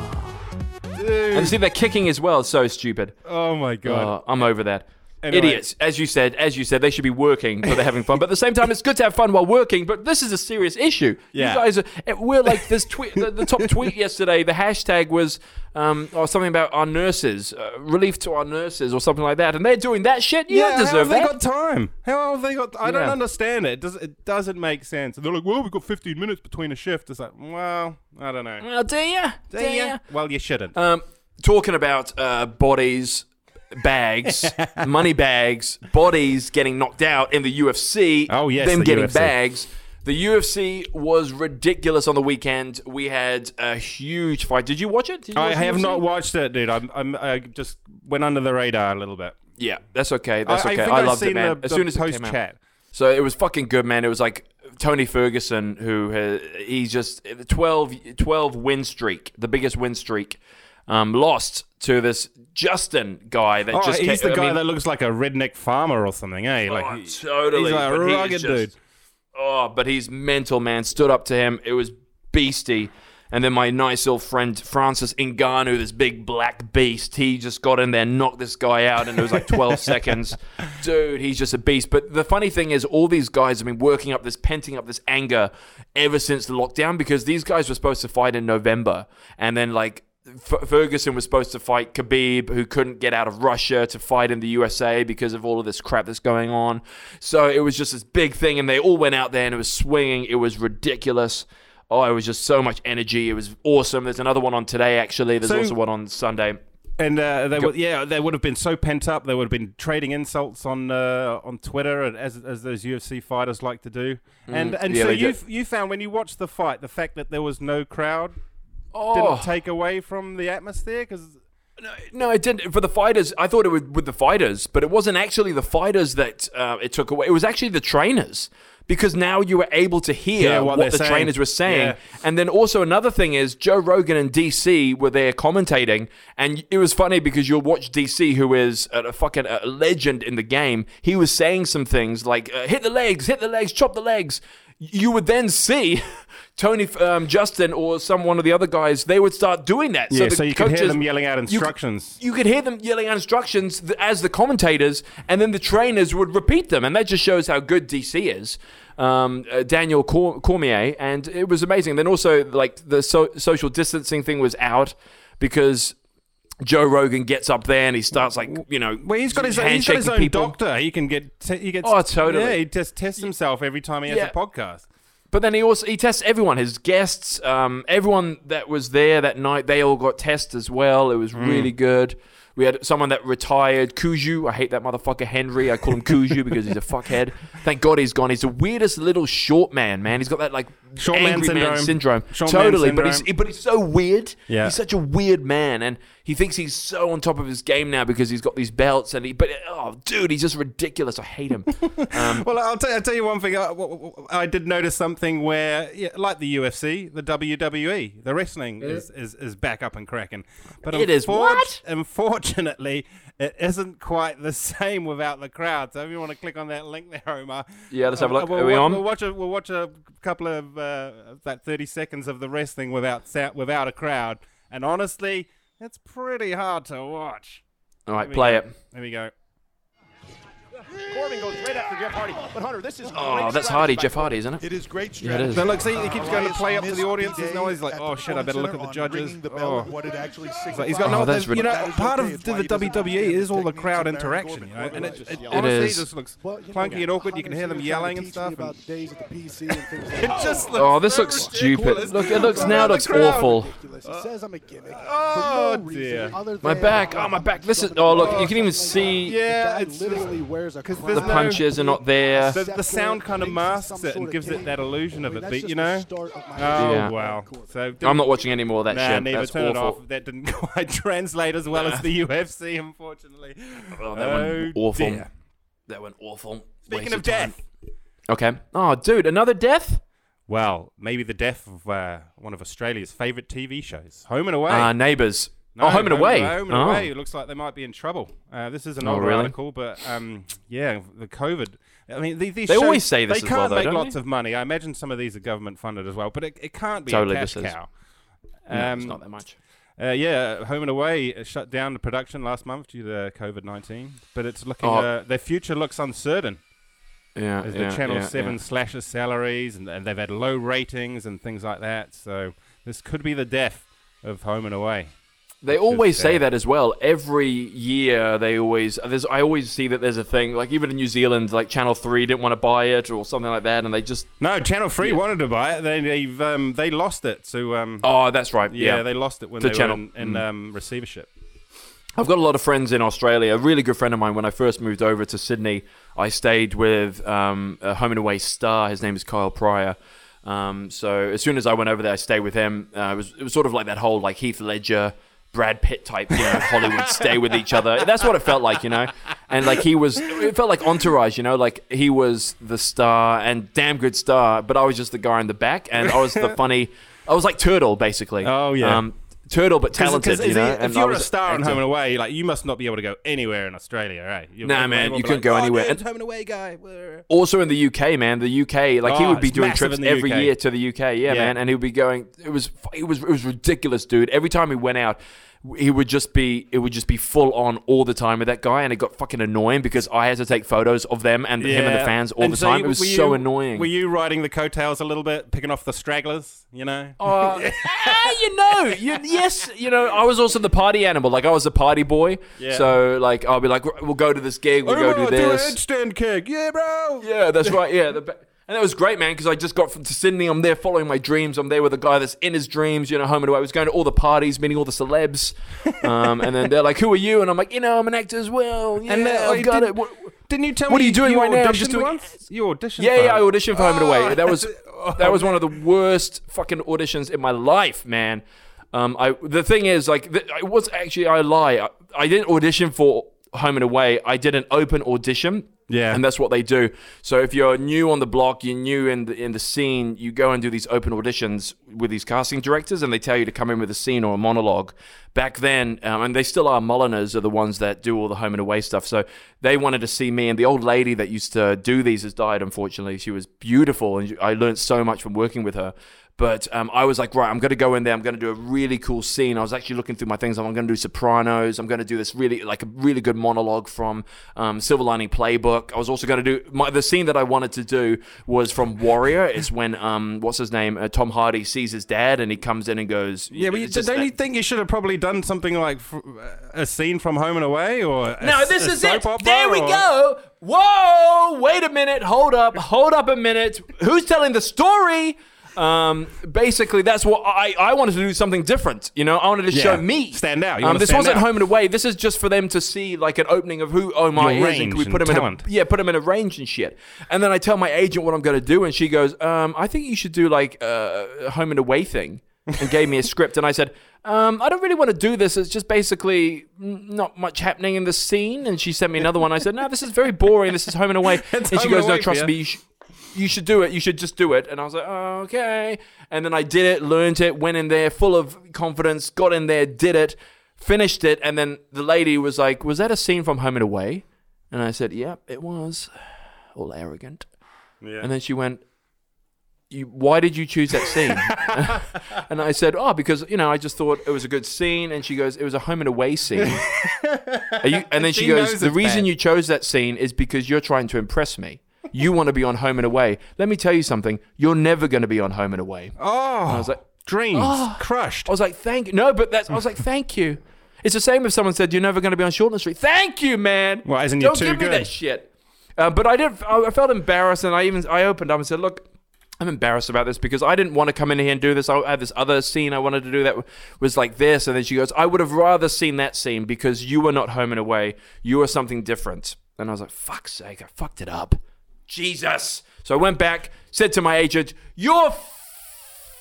Dude. and see they're kicking as well. So stupid. Oh my god. Uh, I'm over that. Anyway. Idiots, as you said, as you said, they should be working, but they're having fun. But at the same time, it's good to have fun while working. But this is a serious issue. Yeah. You guys are. We're like this tweet. The, the top tweet yesterday. The hashtag was um, or something about our nurses, uh, relief to our nurses, or something like that. And they're doing that shit. You yeah, don't how deserve have they got time? How have they got? I don't understand it. It, does, it doesn't make sense. And they're like, "Well, we've got 15 minutes between a shift." It's like, well, I don't know. well, do you? Do you? Well, you shouldn't. Um, talking about uh, bodies, bags, money bags, bodies getting knocked out in the UFC. Oh, yes, them the getting UFC. bags. The UFC was ridiculous on the weekend. We had a huge fight. Did you watch it? You I watch the have UFC? not watched it, dude. I'm, I'm, I just went under the radar a little bit. Yeah, that's okay. That's I, okay. I I loved seen it, man. the, as the soon as it post chat. So it was fucking good, man. It was like Tony Ferguson, who uh, he's just 12, 12 win streak, the biggest win streak, um, lost to this Justin guy that Oh, just he's ca- the I guy mean- that looks like a redneck farmer or something, eh? Like, Oh, totally. He's like a but he is rugged just- dude. Oh, but he's mental, man. Stood up to him. It was beasty. And then my nice old friend Francis Ngannou, this big black beast, he just got in there, knocked this guy out, and it was like 12 seconds. Dude, he's just a beast. But the funny thing is, all these guys have been working up this, penting up this anger ever since the lockdown because these guys were supposed to fight in November. And then, like, F- Ferguson was supposed to fight Khabib, who couldn't get out of Russia to fight in the USA because of all of this crap that's going on. So it was just this big thing, and they all went out there and it was swinging. It was ridiculous. Oh, it was just so much energy. It was awesome. There's another one on today, actually. There's So- also one on Sunday. And uh, they would, yeah, they would have been so pent up. They would have been trading insults on uh, on Twitter, and as as those UFC fighters like to do. And and Mm. Yeah, so you you found when you watched the fight, the fact that there was no crowd Oh, didn't take away from the atmosphere because No, no, it didn't. For the fighters, I thought it was with the fighters, but it wasn't actually the fighters that uh, it took away. It was actually the trainers. Because now you were able to hear Yeah, what, what the saying. trainers were saying. Yeah. And then also another thing is Joe Rogan and DC were there commentating, and it was funny because you'll watch DC, who is a, a fucking a legend in the game. He was saying some things like uh, "hit the legs, hit the legs, chop the legs." You would then see Tony, um, Justin, or some one of the other guys. They would start doing that. Yeah, the so you could hear coaches- them yelling out instructions. you could hear them yelling out instructions as the commentators, and then the trainers would repeat them, and that just shows how good DC is. Um, uh, Daniel Cor- Cormier, and it was amazing. Then also, like the so- social distancing thing was out because Joe Rogan gets up there and he starts like you know, Well, he's got his, he's got his own people. doctor. He can get he gets Oh, totally. Yeah, he just tests himself every time he has Yeah. a podcast. But then he also he tests everyone, his guests, um, everyone that was there that night. They all got tests as well. It was really good. We had someone that retired, Kuju. I hate that motherfucker, Henry. I call him Kuju because he's a fuckhead. Thank God he's gone. He's the weirdest little short man, man. He's got that like Short angry man syndrome. syndrome. Man totally, but he's but he's so weird. Yeah. he's such a weird man, and he thinks he's so on top of his game now because he's got these belts. And he, but oh, dude, he's just ridiculous. I hate him. Um, Well, I'll, tell I'll tell you one thing. I did notice something where, yeah, like the UFC, the WWE, the wrestling is, is, is back up and cracking. But It is what? Unfortunately, it isn't quite the same without the crowd. So if you want to click on that link there, Omar. Yeah, let's have a uh, look. We'll, Are we wa- on? We'll watch a, we'll watch a couple of uh, that thirty seconds of the wrestling without without a crowd. And honestly, it's pretty hard to watch. all right, play go. it. There we go. Corbin goes right after Jeff Hardy. But Hunter, this is Oh, that's Hardy, Jeff Hardy, isn't it? It is great Yeah, it strategy. is. Now look, see, he keeps going to play up to the missed audience. day He's always like, oh shit, I better look at the judges. the bell Oh. what it actually So he's got Oh, no. that's you know, part of the why WWE is all the crowd interaction, Corbin. you know, and is it, just it honestly is. just looks Well, you know, clunky and awkward. You can hear them yelling and stuff. and- about days at the PC and things like It just looks Oh, this looks stupid. Look, it looks now Around the looks awful. Says I'm a gimmick. Oh, for no oh, reason dear. Oh, my back. Oh, my back. This is. Oh, look. You can even see Yeah, it's literally wears a crown. the no- punches are not there. The, the sound kind of masks it and gives it that illusion of it, but you know. Oh Yeah. wow! So I'm not watching any more of that Nah, shit. neither. That's Turn it awful. off. That didn't quite translate as well as the UFC, unfortunately. Oh, that went Oh, awful. dear. That went awful. Speaking Waste of death, Okay. Oh, dude, another death? well, maybe the death of uh, one of Australia's favourite TV shows, Home and Away. Uh, neighbors. No, oh, home and away. Home and oh. away. It looks like they might be in trouble. Uh, this is an Oh, older really? article, but um, yeah, the COVID. I mean, the- these They shows, always say this they as can't well, though, make don't lots they? of money. I imagine some of these are government funded as well, but it, it can't be Totally a cash cow. No, it's Um, not that much. uh, yeah, Home and Away uh, shut down the production last month due to COVID nineteen, but it's looking. Oh. Uh, their future looks uncertain Yeah. as yeah, the Channel yeah, Seven yeah. slashes salaries, and, and they've had low ratings and things like that. So this could be the death of Home and Away. They always say that as well. Every year, they always there's. I always see that there's a thing like even in New Zealand, like Channel Three didn't want to buy it or something like that, and they just. No, Channel Three wanted to buy it. They they've, um, they lost it. So um, Oh, that's right. yeah, Yeah, they lost it when The they channel. were in, in Mm. um, receivership. I've got a lot of friends in Australia. A really good friend of mine. When I first moved over to Sydney, I stayed with um, a home and away star. His name is Kyle Pryor. Um, so as soon as I went over there, I stayed with him. Uh, it was it was sort of like that whole like Heath Ledger. Brad Pitt type, you know, Hollywood stay with each other. That's what it felt like, you know. And like he was, it felt like Entourage, you know, like he was the star and damn good star, but I was just the guy in the back, and I was the funny. I was like Turtle, basically. Oh, yeah. um, Turtle, but talented, you know. if and I you're a was star in actor. Home and Away, like you must not be able to go anywhere in Australia, right? You- Nah, man, you couldn't go "Oh, anywhere." And- home and Away guy. Also in the UK, man, the UK, like he Oh, would be it's doing massive trips in the every UK. year to the UK, yeah, Yeah. man, and he would be going. It was, it was, it was ridiculous, dude. Every time he went out, he would just be, it would just be full on all the time with that guy, and it got fucking annoying because I had to take photos of them and him and the fans all And the so time. you- it was were so annoying. Were you riding the coattails a little bit, picking off the stragglers? You know. Uh, you know, you, yes, you know, I was also the party animal. Like I was a party boy. Yeah. So like I'll be like, we'll go to this gig, we'll go Oh, do an this. headstand kick, yeah, bro. Yeah, that's right. Yeah, the, and that was great, man. Because I just got from to Sydney. I'm there following my dreams. I'm there with a guy that's in his dreams. You know, home and away. I was going to all the parties, meeting all the celebs. Um, and then they're like, "Who are you?" And I'm like, "You know, I'm an actor as well. Yeah, And, uh, I've you got did- it." What- Didn't you tell What me What are you doing right now? I'm auditioned just doing- once? You auditioned. yeah, yeah. I auditioned for Home and Away. Oh, That was oh, that was one of the worst fucking auditions in my life, man. Um, I the thing is, like, th- it was actually I lie. I, I didn't audition for Home and Away. I did an open audition. Yeah. and that's what they do. So if you're new on the block, you're new in the in the scene, you go and do these open auditions with these casting directors, and they tell you to come in with a scene or a monologue. Back then, um, and they still are. Mullinars are the ones that do all the home and away stuff. So they wanted to see me, and the old lady that used to do these has died. Unfortunately, she was beautiful, and I learned so much from working with her. But um, I was like, right, I'm going to go in there. I'm going to do a really cool scene. I was actually looking through my things. I'm going to do Sopranos. I'm going to do this really, like a really good monologue from um, Silver Lining Playbook. I was also going to do my, the scene that I wanted to do was from Warrior. It's when um, what's his name, uh, Tom Hardy sees his dad, and he comes in and goes, Yeah, but you, don't that- you think you should have probably done something like f- a scene from Home and Away or a, No, this is it. There we or- go. Whoa! Wait a minute. Hold up. Hold up a minute. Who's telling the story? Um, basically, that's what I, I wanted to do something different. You know, I wanted to Yeah. show me Stand out. You Um, wanna this stand wasn't out. home and away. This is just for them to see like an opening of who Omar Your is, and range can we put and him talent. in a yeah, put him in a range and shit. And then I tell my agent what I'm going to do, and she goes, um, I think you should do like uh, a home and away thing, and gave me a script, and I said. Um, I don't really want to do this. It's just basically n- not much happening in the scene. And she sent me another one. I said, "No, this is very boring. This is home and away." and she Home and goes, "No, Away for trust ya." me. You, sh- you should do it. You should just do it." And I was like, oh, "Okay." And then I did it, learned it, went in there full of confidence, got in there, did it, finished it, and then the lady was like, "Was that a scene from Home and Away?" And I said, "Yep, it was." All arrogant. Yeah. And then she went, you, why did you choose that scene? and I said, oh, because, you know, I just thought it was a good scene. And she goes, it was a home and away scene. Are you, and then she, She goes, the reason bad." you chose that scene is because you're trying to impress me. You want to be on home and away. Let me tell you something. You're never going to be on home and away. Oh, I was like, dreams crushed. I was like, thank you. No, but that's, I was like, thank you. It's the same if someone said, you're never going to be on Shortland Street. Thank you, man. Well, isn't you Don't too give me good? that shit. Uh, but I did. I I felt embarrassed, and I even I opened up and said, "Look, I'm embarrassed about this because I didn't want to come in here and do this. I had this other scene I wanted to do that was like this." And then she goes, "I would have rather seen that scene because you were not home and away. You were something different." And I was like, "Fuck's sake, I fucked it up." Jesus. So I went back, said to my agent, "You're."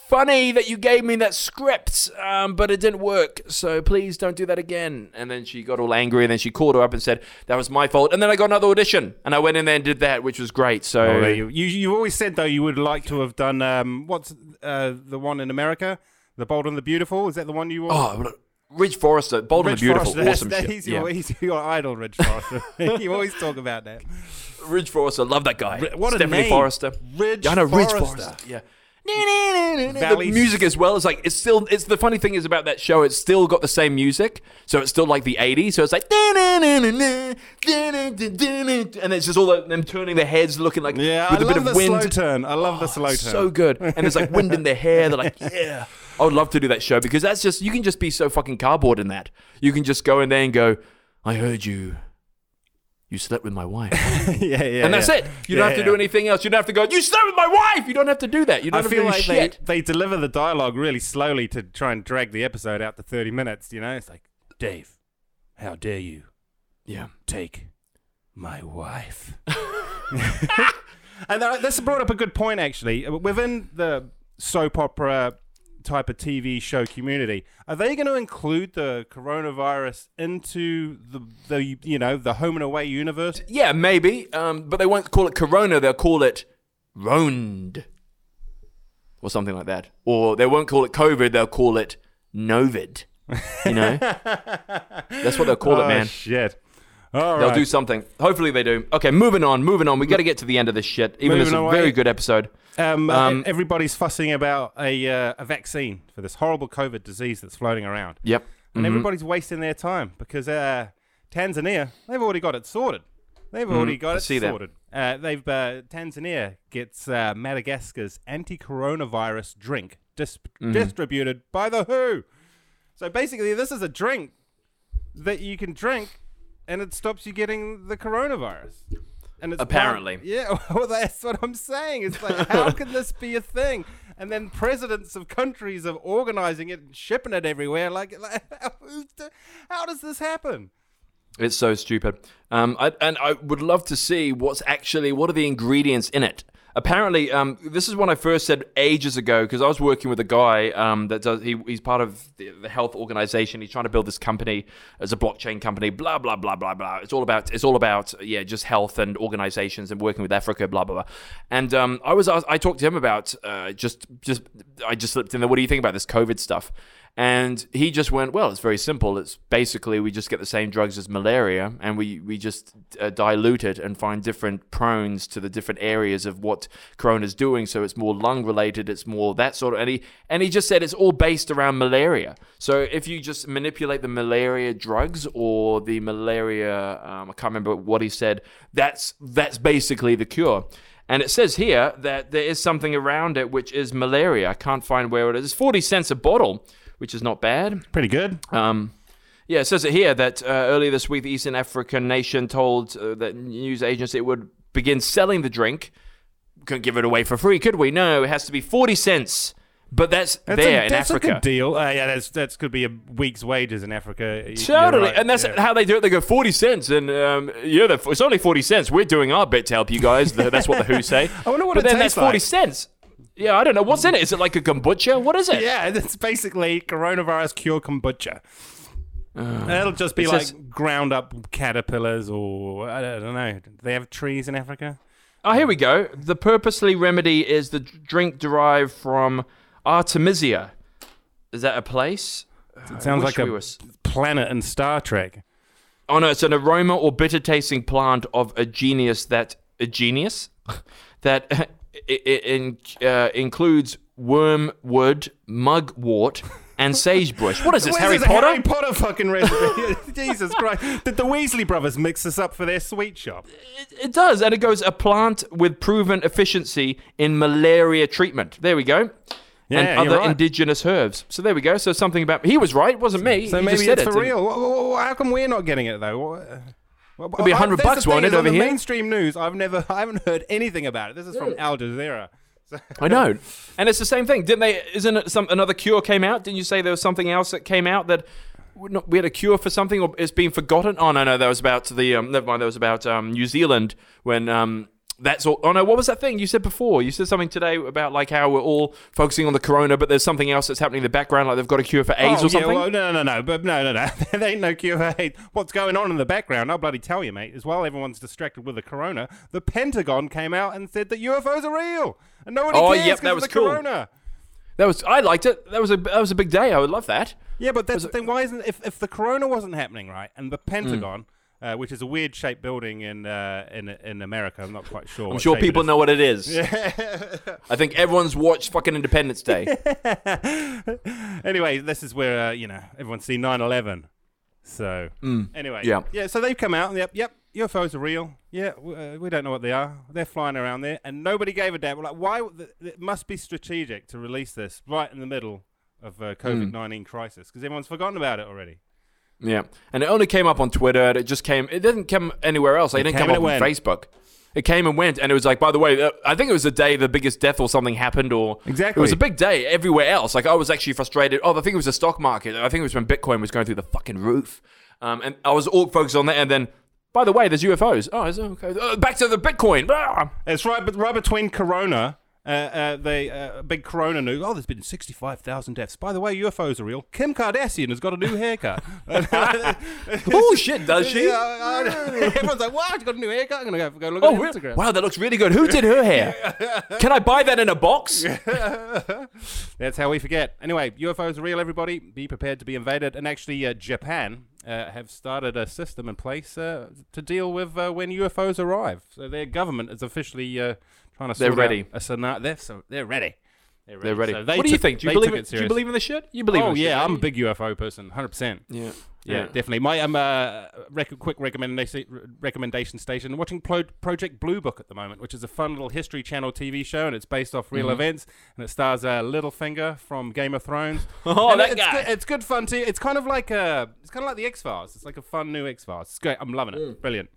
Funny that you gave me that script, um, but it didn't work. So please don't do that again. And then she got all angry, and then she called her up and said that was my fault. And then I got another audition, and I went in there and did that, which was great. So Oh, you, you you always said though you would like to have done um what's uh the one in America, the Bold and the Beautiful. Is that the one you? Oh, but Ridge Forrester, Bold and the Beautiful, Forrester, awesome shit. He's, yeah. your, he's your idol, Ridge Forrester. you always talk about that. Ridge Forrester, love that guy. Ri- what a Stephanie name. Forrester. Ridge yeah, I know, Ridge Forrester. Yeah. The music as well is like it's still it's the funny thing is about that show it's still got the same music so it's still like the 80s so it's like and it's just all the, them turning their heads looking like Yeah, with I a bit of wind slow turn. I love the slow turn. so good and there's like wind in their hair they're like yeah I would love to do that show because that's just you can just be so fucking cardboard in that you can just go in there and go I heard you you slept with my wife yeah, yeah. and that's yeah. it. You don't Yeah, have to yeah. do anything else. You don't have to go. You slept with my wife. You don't have to do that. You don't I have feel to do like shit. they, they deliver the dialogue really slowly to try and drag the episode out to 30 minutes, you know? It's like, Dave, how dare you yeah. take my wife? and that, this brought up a good point, actually. Within the soap opera type of TV show community, are they going to include the coronavirus into the, the you know, the home and away universe? Yeah, maybe. Um, but they won't call it Corona. They'll call it Roned. Or something like that. Or they won't call it COVID. They'll call it Novid. You know? That's what they'll call oh, it, man. shit. All They'll right. do something. Hopefully they do. Okay, moving on, moving on. We got to get to the end of this shit. Even though it's Moving a away. very good episode. Um, Um, everybody's fussing about a uh, a vaccine for this horrible COVID disease that's floating around, Yep. and Mhm. everybody's wasting their time because uh, Tanzania they've already got it sorted. They've already got Mm, I it see that. sorted. Uh, they've uh, Tanzania gets uh, Madagascar's anti-coronavirus drink dis- Mm-hmm. distributed by the WHO. So basically, this is a drink that you can drink, and it stops you getting the coronavirus. And it's Apparently. yeah. Well, that's what I'm saying. It's like, how can this be a thing? And then presidents of countries are organizing it and shipping it everywhere. Like, like how does this happen? It's so stupid. Um, I, and I would love to see what's actually what are the ingredients in it. Apparently, um, this is when I first said ages ago because I was working with a guy um, that does. He, he's part of the, the health organization. He's trying to build this company as a blockchain company. Blah blah blah blah blah. It's all about. It's all about yeah, just health and organizations and working with Africa. Blah blah blah. And um, I was I talked to him about uh, just just I just slipped in there. What do you think about this COVID stuff? And he just went, well, it's very simple. It's basically we just get the same drugs as malaria, and we we just uh, dilute it and find different prones to the different areas of what corona's doing. So it's more lung related. It's more that sort of. And he and he just said it's all based around malaria. So if you just manipulate the malaria drugs or the malaria, um, I can't remember what he said. That's that's basically the cure. And it says here that there is something around it which is malaria. I can't find where it is. It's 40 cents a bottle, which is not bad. Pretty good. Um, yeah, it says it here that uh, earlier this week, the Eastern African nation told uh, that news agency it would begin selling the drink. Couldn't give it away for free, could we? No, it has to be 40 cents. But that's, That's there a, in that's Africa. a good deal. Uh, yeah, that's that's could be a week's wages in Africa. Totally, right, and that's yeah. how they do it. They go forty cents, and um, yeah, it's only forty cents. We're doing our bit to help you guys. That's what the Who say. I wonder what but it then that's forty like. cents. Yeah, I don't know what's in it. Is it like a kombucha? What is it? Yeah, it's basically coronavirus cure kombucha. Uh, it'll just be like ground up caterpillars, or I don't know. Do they have trees in Africa? Oh, here we go. The purposely remedy is the drink derived from Artemisia. Is that a place? It sounds like we a were planet in Star Trek. Oh no, it's an aroma or bitter tasting plant of a genius that a genius that i- i- in, uh, includes wormwood, mugwort, and sagebrush. What is this, Harry this Potter? Harry Potter fucking recipe. Jesus Christ! Did the Weasley brothers mix this up for their sweet shop? It does, and it goes a plant with proven efficiency in malaria treatment. There we go. Yeah, and other right. indigenous herbs. So there we go. So something about he was right, it wasn't me. So He maybe it's it. for real. How come we're not getting it though? What- Well, It'll be I- 100 that's bucks, won't thing it, is, on over the here? mainstream news, I've never, I haven't heard anything about it. This is from Al Jazeera. So- I know, and it's the same thing. Didn't they? Isn't it some another cure came out? Didn't you say there was something else that came out that we not- we had a cure for something, or it's been forgotten? Oh no, no, that was about the um, never mind. That was about um, New Zealand when um, that's all. Oh no, what was that thing you said before? You said something today about like how we're all focusing on the corona, but there's something else that's happening in the background, like they've got a cure for AIDS oh, or something. Yeah, well, no, no, no, but no, no, no. there ain't no cure for AIDS. What's going on in the background? I'll bloody tell you, mate. As well, everyone's distracted with the corona, the Pentagon came out and said that UFOs are real, and nobody Oh, cares yep, 'cause that of was the cool. corona. That was I liked it. That was a that was a big day. I would love that. Yeah, but that's the thing. Why isn't if if the corona wasn't happening, right, and the hmm. Pentagon. Uh, which is a weird shaped building in uh, in in America. I'm not quite sure. I'm sure people know what it is. I think everyone's watched fucking Independence Day. anyway, this is where uh, you know everyone's seen 9/11. So anyway, Mm. Yeah. yeah. So they've come out. and Yep, yep. UFOs are real. Yeah, uh, we don't know what they are. They're flying around there, and nobody gave a damn. We're like, why? It must be strategic to release this right in the middle of uh, Mm. COVID 19 crisis because everyone's forgotten about it already. Yeah, and it only came up on Twitter. And it just came. It didn't come anywhere else. Like, it, didn't come up it on went. Facebook. It came and went, and it was like, by the way, uh, I think it was the day the biggest death or something happened, or Exactly. It was a big day everywhere else. Like I was actually frustrated. Oh, I think it was the stock market. I think it was when Bitcoin was going through the fucking roof, um, and I was all focused on that. And then, by the way, there's UFOs. Oh, is it? okay. Uh, back to the Bitcoin. Ah! It's right, but right between Corona. Uh, uh, the uh, big Corona news. Oh, there's been 65,000 deaths. By the way, UFOs are real. Kim Kardashian has got a new haircut. Oh shit, does she? Yeah, I- I- everyone's like, "What? You got a new haircut?" I'm gonna go, go look Oh, at Instagram. wow, that looks really good. Who did her hair? Can I buy that in a box? That's how we forget. Anyway, UFOs are real. Everybody, be prepared to be invaded. And actually, uh, Japan uh, have started a system in place uh, to deal with uh, when UFOs arrive. So their government is officially uh, trying to. They're ready. Out a scenario. They're so they're ready. They're ready. They're ready. So they what do you took- think? Do you believe took it? Do you believe in this shit? You believe? Oh in this shit? Oh yeah, shit, I'm a big UFO person, hundred percent. Yeah. Yeah, Yeah. definitely. My um, uh, rec- quick recommendation recommendation station. Watching Pro- Project Blue Book at the moment, which is a fun little History Channel TV show, and it's based off Mm-hmm. real events, and it stars uh, Littlefinger from Game of Thrones. Oh, And that it's guy. Good, it's good fun too. It's kind of like uh, it's kind of like the X Files. It's like a fun new X Files. It's great. I'm loving it. Brilliant.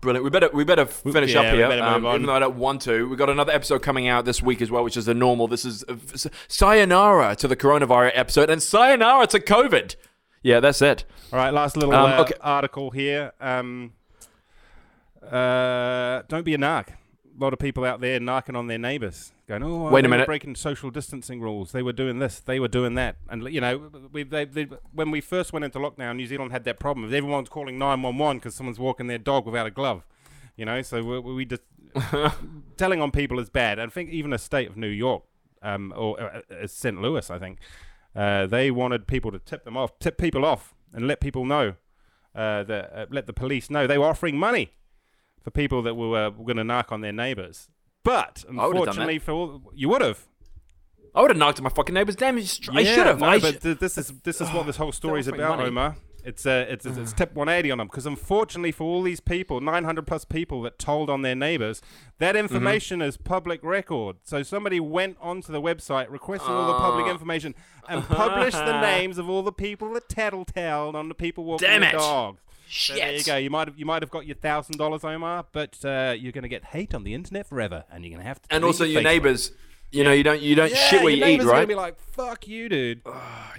Brilliant. We better we better finish yeah, up here. better um, even though I don't want to, we've got another episode coming out this week as well, which is the normal. This is uh, sayonara to the coronavirus episode and sayonara to COVID. Yeah, that's it. All right, last little Um, uh, okay. article here. Um, uh, don't be a narc. Lot of people out there knocking on their neighbours, going, "Oh, Wait a minute. breaking social distancing rules. They were doing this, they were doing that." And you know, we, they, they, when we first went into lockdown, New Zealand had that problem. Everyone's calling nine one one because someone's walking their dog without a glove. You know, so we, we just telling on people is bad. I think even a state of New York um, or uh, uh, St. Louis, I think, uh, they wanted people to tip them off, tip people off, and let people know uh, that uh, let the police know they were offering money for people that were, uh, were going to knock on their neighbours. But I would've done unfortunately, for all, you would have. I would have knocked at my fucking neighbor's damn. I Yeah, should have. No, I but sh- th- this is this is what this whole story is about. Omar. It's uh, it's it's, it's tip 180 on them because unfortunately for all these people, 900 plus people that told on their neighbours, that Mm-hmm. information is public record. So somebody went onto the website, requested all the public Ah. information, and published the names of all the people that tattletaled on the people walking Damn their it. Dogs. So there you go. You might have you might have got your thousand dollars, Omar, but uh, you're going to get hate on the internet forever, and you're going to have to. and also your neighbors. You know, you don't you don't Yeah, shit where you eat, neighbours are gonna? Be like, fuck you, dude.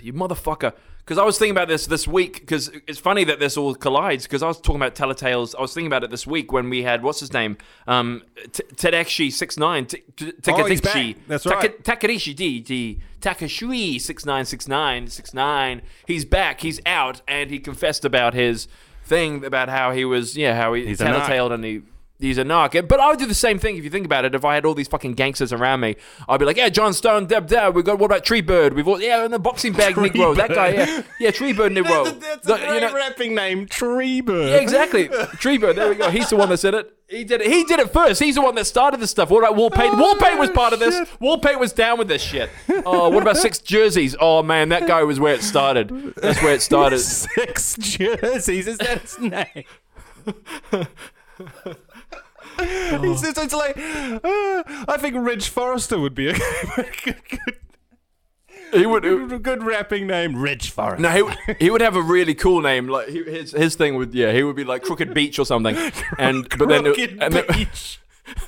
you motherfucker. Because I was thinking about this this week. Because it's funny that this all collides. Because I was talking about Telltales. I was thinking about it this week when we had what's his name, um, Tedekshi six nine, T- T- Oh, he's back. That's right. Takarishi D D Takashui six nine six nine six nine. He's back. He's out, and he confessed about his thing about how he was, yeah, how he He's a narc. tattletaled and he. He's a narc. But I would do the same thing if you think about it. If I had all these fucking gangsters around me, I'd be like, yeah, John Stone, Deb Deb. We got what about Tree Bird? We've all yeah, and the boxing bag Negro. That guy, yeah, yeah, Tree Bird Negro. That's a, that's The- a great you know- rapping name, Treebird. yeah, exactly. Tree Bird. There we go. He's the one that said it. He did it. He did it first. He's the one that started this stuff. What about Wallpaint? Oh, Wallpaint was part of this. Wallpaint was down with this shit. Oh, what about six jerseys? Oh man, that guy was where it started. That's where it started. Six jerseys. Is that his name? He's just, it's like, uh, I think Ridge Forrester would be a good, good, He would. good, good rapping name. Ridge Forrester. No, he, would- he would have a really cool name. Like he, his his thing would yeah, he would be like Crooked Beach or something. And but then Crooked and Beach.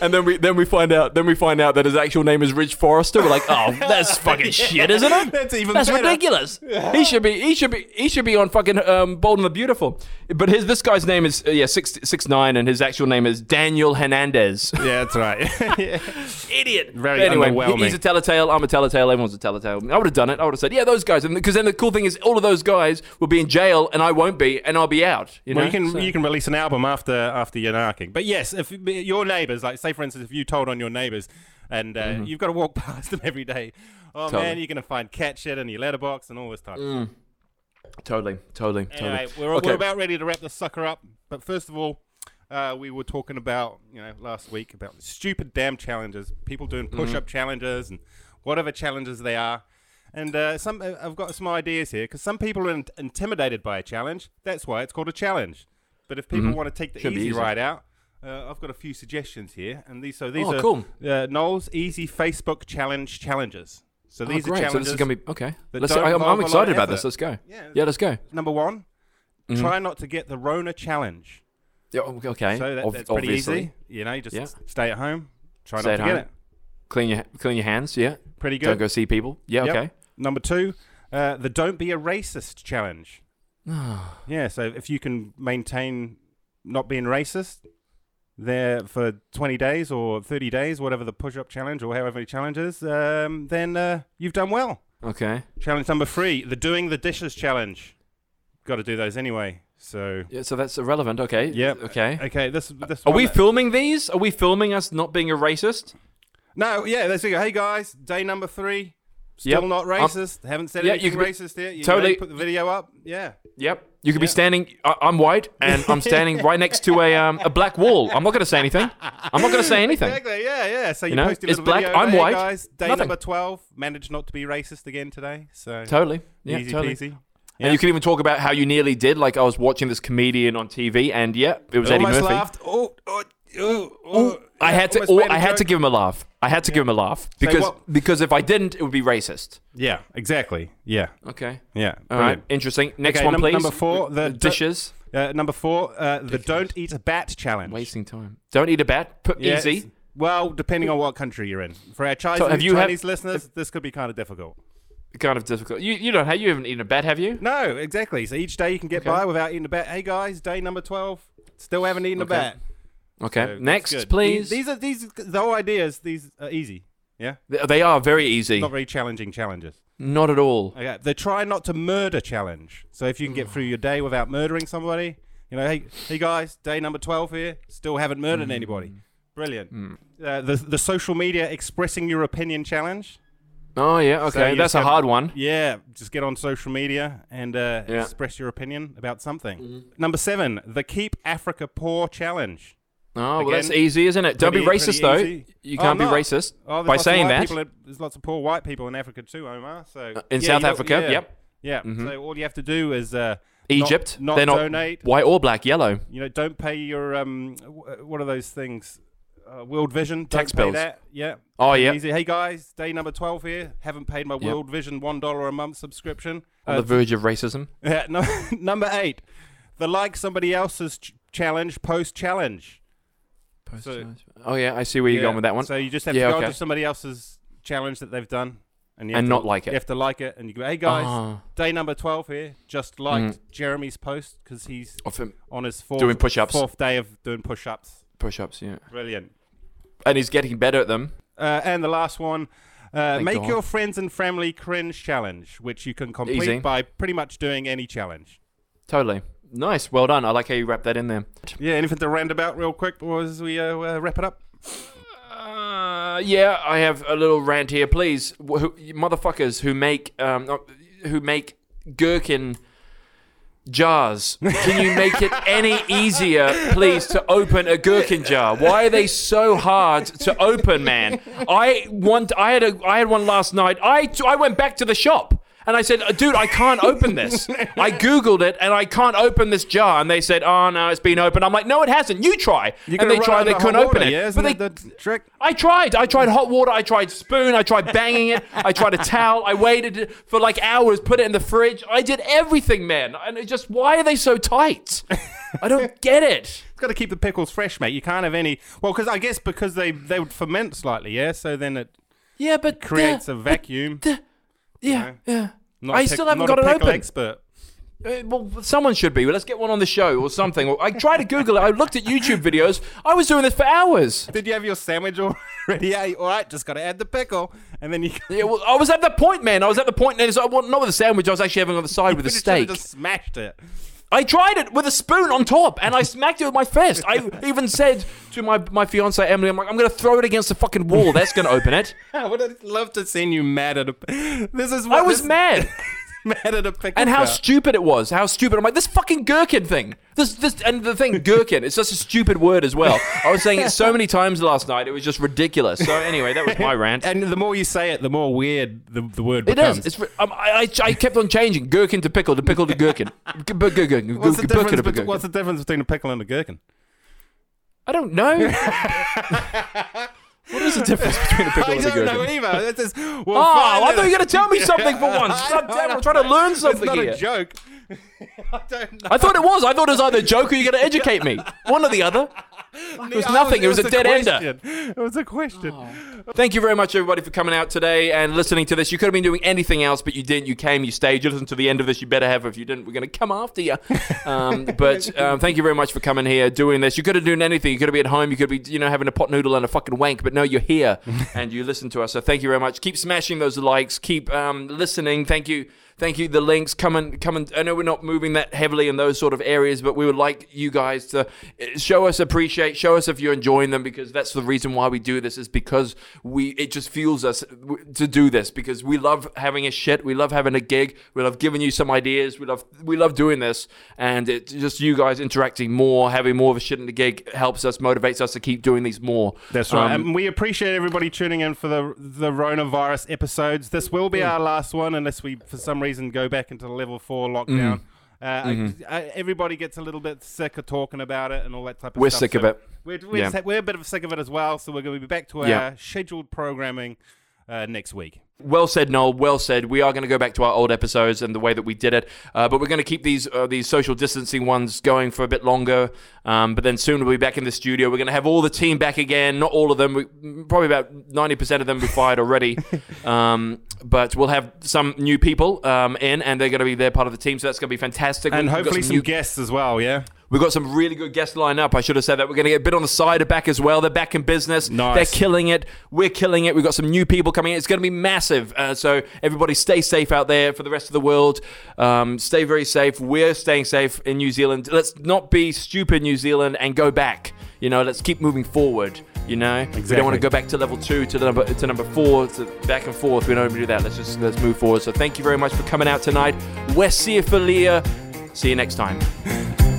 and then we then we find out then we find out that his actual name is Ridge Forrester. We're like, oh, that's fucking shit, isn't it? That's even That's better. ridiculous. He should be he should be he should be on fucking um, Bold and the Beautiful. But his this guy's name is uh, yeah six six nine, and his actual name is Daniel Hernandez. Yeah, that's right. Yeah. Idiot. Very But anyway, he's a telltale. I'm a telltale. Everyone's a telltale. I would have done it. I would have said, yeah, those guys. Because then the cool thing is, all of those guys will be in jail, and I won't be, and I'll be out. You know. Well, you can So- you can release an album after after narking. But yes, if your neighbours, like say for instance, if you told on your neighbours, and uh, you've got to walk past them every day, oh Mm-hmm. Totally. Mm. man, you're gonna find cat shit in your letterbox and all this type. of stuff. totally, totally, totally. Anyway, we're, Okay. we're about ready to wrap the sucker up. But first of all, uh, we were talking about, you know, last week about stupid damn challenges. People doing Mm-hmm. push up challenges and whatever challenges they are. And uh, some, uh, I've got some ideas here because some people are in- intimidated by a challenge. That's why it's called a challenge. But if people want to take the Mm-hmm. Should easy. ride out, uh, I've got a few suggestions here. And these, so these Oh, are cool. uh, Noel's easy Facebook challenge challenges. So Oh, these great. are So challenges. this is gonna be okay. Let's. don't I, I'm, involve a I'm excited about this. Let's go. Yeah. Yeah, let's go. Number one, Mm-hmm. try not to get the Rona challenge. Yeah, okay. So that, Ob- that's pretty obviously. easy. You know, you just Yeah. stay at home. Try Stay not to home. get it. Clean your clean your hands. Yeah. Pretty good. Don't go see people. Yeah. Yep. Okay. Number two, uh, the don't be a racist challenge. yeah, so if you can maintain not being racist there for 20 days or 30 days, whatever the push up challenge or however many challenges, um, then uh, you've done well. Okay. Challenge number three, the doing the dishes challenge. Got to do those anyway. So, Yeah. So that's irrelevant. Okay. Yeah. Okay. okay, this this Are we that- filming these? Are we filming us not being a racist? No, yeah, let's go. Hey guys, day number three. Still Yep. not racist. Haven't said yeah, anything you be- racist yet. You totally- put the video up. Yeah. Yep. You could be standing. I, I'm white, and I'm standing right next to a um, a black wall. I'm not going to say anything. I'm not going to say anything. Exactly. Yeah, yeah. So you, know, posted a it's black, video. I'm hey, white, guys. Day nothing. number twelve. Managed not to be racist again today. So Totally. Yeah. easy totally. peasy. And you can even talk about how you nearly did. Like I was watching this comedian on TV, and yeah, it was Eddie Almost Murphy. laughed. Oh, oh, oh, oh. I had to. almost made a I had to give him a laugh. I had to give him a laugh because what- because if I didn't, it would be racist. Yeah, exactly. Yeah, Okay. yeah. All right. Interesting. Next Okay, one, num- please. number four, the- dishes. Uh, number four, uh, the don't eat a bat challenge. Wasting time. Don't eat a bat. Put Yeah, easy. Well, depending on what country you're in. For our Chinese, So have you Chinese listeners, this could be kind of difficult. Kind of difficult. You you don't have you haven't eaten a bat, have you? No, exactly. So each day you can get Okay. by without eating a bat. Hey guys, day number twelve, still haven't eaten Okay. a bat. Okay. So Next, please. These, these are these the whole ideas. These are easy. Yeah, they are very easy. not very challenging challenges. Not at all. Okay. The try not to murder challenge. So if you can get through your day without murdering somebody, you know, hey, hey guys, day number twelve here, still haven't murdered anybody. Brilliant. Uh, the the social media expressing your opinion challenge. Oh yeah. Okay. you That's a hard one. Yeah, just get on social media and uh, Yeah. Mm-hmm. express your opinion about something. Number seven, the Keep Africa Poor challenge. Oh, well, that's easy, isn't it? Don't be racist though. easy. You Oh, can't be racist Oh, by saying that. people there's lots of poor white people in Africa too, Omar. So in Yeah, South Africa, yeah. yep. Yeah. So all you have to do is uh, Egypt, not, they're not not donate. white or black, yellow. You know, don't pay your um, wh- what are those things? Uh, World Vision. Tax bills. That. Yeah. Oh, yeah. Easy. Hey guys, day number twelve here. Haven't paid my World Vision one dollar a month subscription. On Uh, the verge of racism. yeah, no, number eight, the like somebody else's ch- challenge post challenge. So- oh yeah, I see where you're Yeah, going with that one. So you just have Yeah, to go okay. onto somebody else's challenge that they've done, and you And have not like it. You have to like it, and you go, "Hey guys, Ah. day number twelve here. Just liked Mm. Jeremy's post because he's Of him on his fourth Doing push-ups. fourth day of doing push-ups. push-ups, yeah. Brilliant. And he's getting better at them. Uh, and the last one, uh, make God. your friends and family cringe challenge, which you can complete Easy. by pretty much doing any challenge. Totally. Nice. Well done. I like how you wrap that in there. Yeah, anything to rant about real quick before as we uh, uh, wrap it up? Uh, yeah, I have a little rant here, please. Wh- Who, motherfuckers who make um, who make gherkin jars. Can you make it any easier, please, to open a gherkin jar? Why are they so hard to open, man? I want. I had a. I had one last night. I I went back to the shop. And I said, dude, I can't open this. I Googled it and I can't open this jar. And they said, oh, no, it's been opened. I'm like, no, it hasn't. You try. You and they tried, they couldn't open it. Yeah, but they, that the trick? I tried. I tried hot water. I tried spoon. I tried banging it. I tried a towel. I waited for like hours, put it in the fridge. I did everything, man. And just, why are they so tight? I don't get it. It's got to keep the pickles fresh, mate. You can't have any. Well, because I guess because they they would ferment slightly, yeah. So then it Yeah, but creates the- a vacuum. the- yeah, yeah. Not I still haven't got a it open. Expert. Uh, well, someone should be. Let's get one on the show or something. I tried to Google it. I looked at YouTube videos. I was doing this for hours. Did you have your sandwich already? Yeah, all right. Just got to add the pickle, and then you. Yeah, well, I was at the point, man. I was at the point, and it's, I want- not with a sandwich. I was actually having on the side with a You should've steak. Just smashed it. I tried it with a spoon on top, and I smacked it with my fist. I even said to my my fiance Emily, "I'm like, I'm to throw it against the fucking wall. That's to open it." I would have loved to seen you mad at a. This is what I was this- mad, mad at a pickle. and how jar. stupid it was. How stupid! I'm like, this fucking gherkin thing. This this and the thing gherkin. It's such a stupid word as well. I was saying it so many times last night. It was just ridiculous. So anyway, that was my rant. And the more you say it, the more weird the, the word It becomes. is. It's. Um, I, I I kept on changing gherkin to pickle to pickle to gherkin. G- b- What's the, difference bet- gherkin. what's the difference between a pickle and a gherkin? I don't know. what is the difference between a pickle and a don't know either. This is, we'll Oh, I thought you were going to tell me something for once. God damn, I'm trying to learn It's something not here. a joke. I don't know. I thought it was. I thought it was either a joke or you're going to educate me. One or the other. It was nothing. It was a dead ender. It was a question. Thank you very much, everybody, for coming out today and listening to this. You could have been doing anything else, but you didn't. You came, you stayed, you listened to the end of this. You better have. If you didn't, we're going to come after you. Um, but um, thank you very much for coming here, doing this. You could have done anything. You could have been at home. You could be, you know, having a pot noodle and a fucking wank. But no, you're here and you listen to us. So thank you very much. Keep smashing those likes. Keep um, listening. Thank you. Thank you. The links come and come and I know we're not moving that heavily in those sort of areas, but we would like you guys to uh, show us appreciate, show us if you're enjoying them because that's the reason why we do this is because we it just fuels us to do this because we love having a shit, we love having a gig, we love giving you some ideas, we love we love doing this, and it's just you guys interacting more, having more of a shit in the gig helps us, motivates us to keep doing these more. That's right. Um, and we appreciate everybody tuning in for the the coronavirus episodes. This will be our last one unless we, for some reason, go back into the level four lockdown. Mm. Uh, Mm-hmm. I- I- everybody gets a little bit sick of talking about it and all that type of stuff. We're stuff. sick of it. We're, we're, Yeah. sa- we're a bit of sick of it as well. So we're going to be back to our Yeah. scheduled programming uh, next week. Well said, Noel. Well said. We are going to go back to our old episodes and the way that we did it, uh, but we're going to keep these uh, these social distancing ones going for a bit longer. Um, but then soon we'll be back in the studio. We're going to have all the team back again. Not all of them. We, probably about ninety percent of them we fired already. um, but we'll have some new people um, in, and they're going to be they're part of the team. So that's going to be fantastic. And We've hopefully some new guests as well, yeah? We've got some really good guests lined up. I should have said that. We're going to get a bit on the cider back as well. They're back in business. Nice. They're killing it. We're killing it. We've got some new people coming in. It's going to be massive. Uh, so everybody stay safe out there for the rest of the world. Um, stay very safe. We're staying safe in New Zealand. Let's not be stupid, New Zealand, and go back. You know, let's keep moving forward. You know, we don't want to go back to level two, to the number to number four, to back and forth. We don't want to do that. Let's just let's move forward. So thank you very much for coming out tonight. We're. See you next time.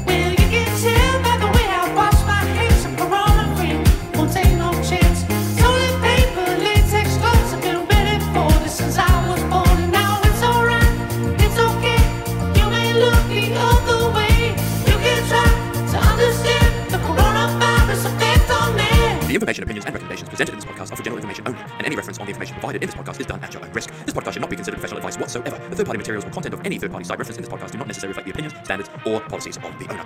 The information, opinions, and recommendations presented in this podcast are for general information only, and any reference on the information provided in this podcast is done at your own risk. This podcast should not be considered professional advice whatsoever. The third-party materials or content of any third-party site referenced in this podcast do not necessarily reflect the opinions, standards, or policies of the owner.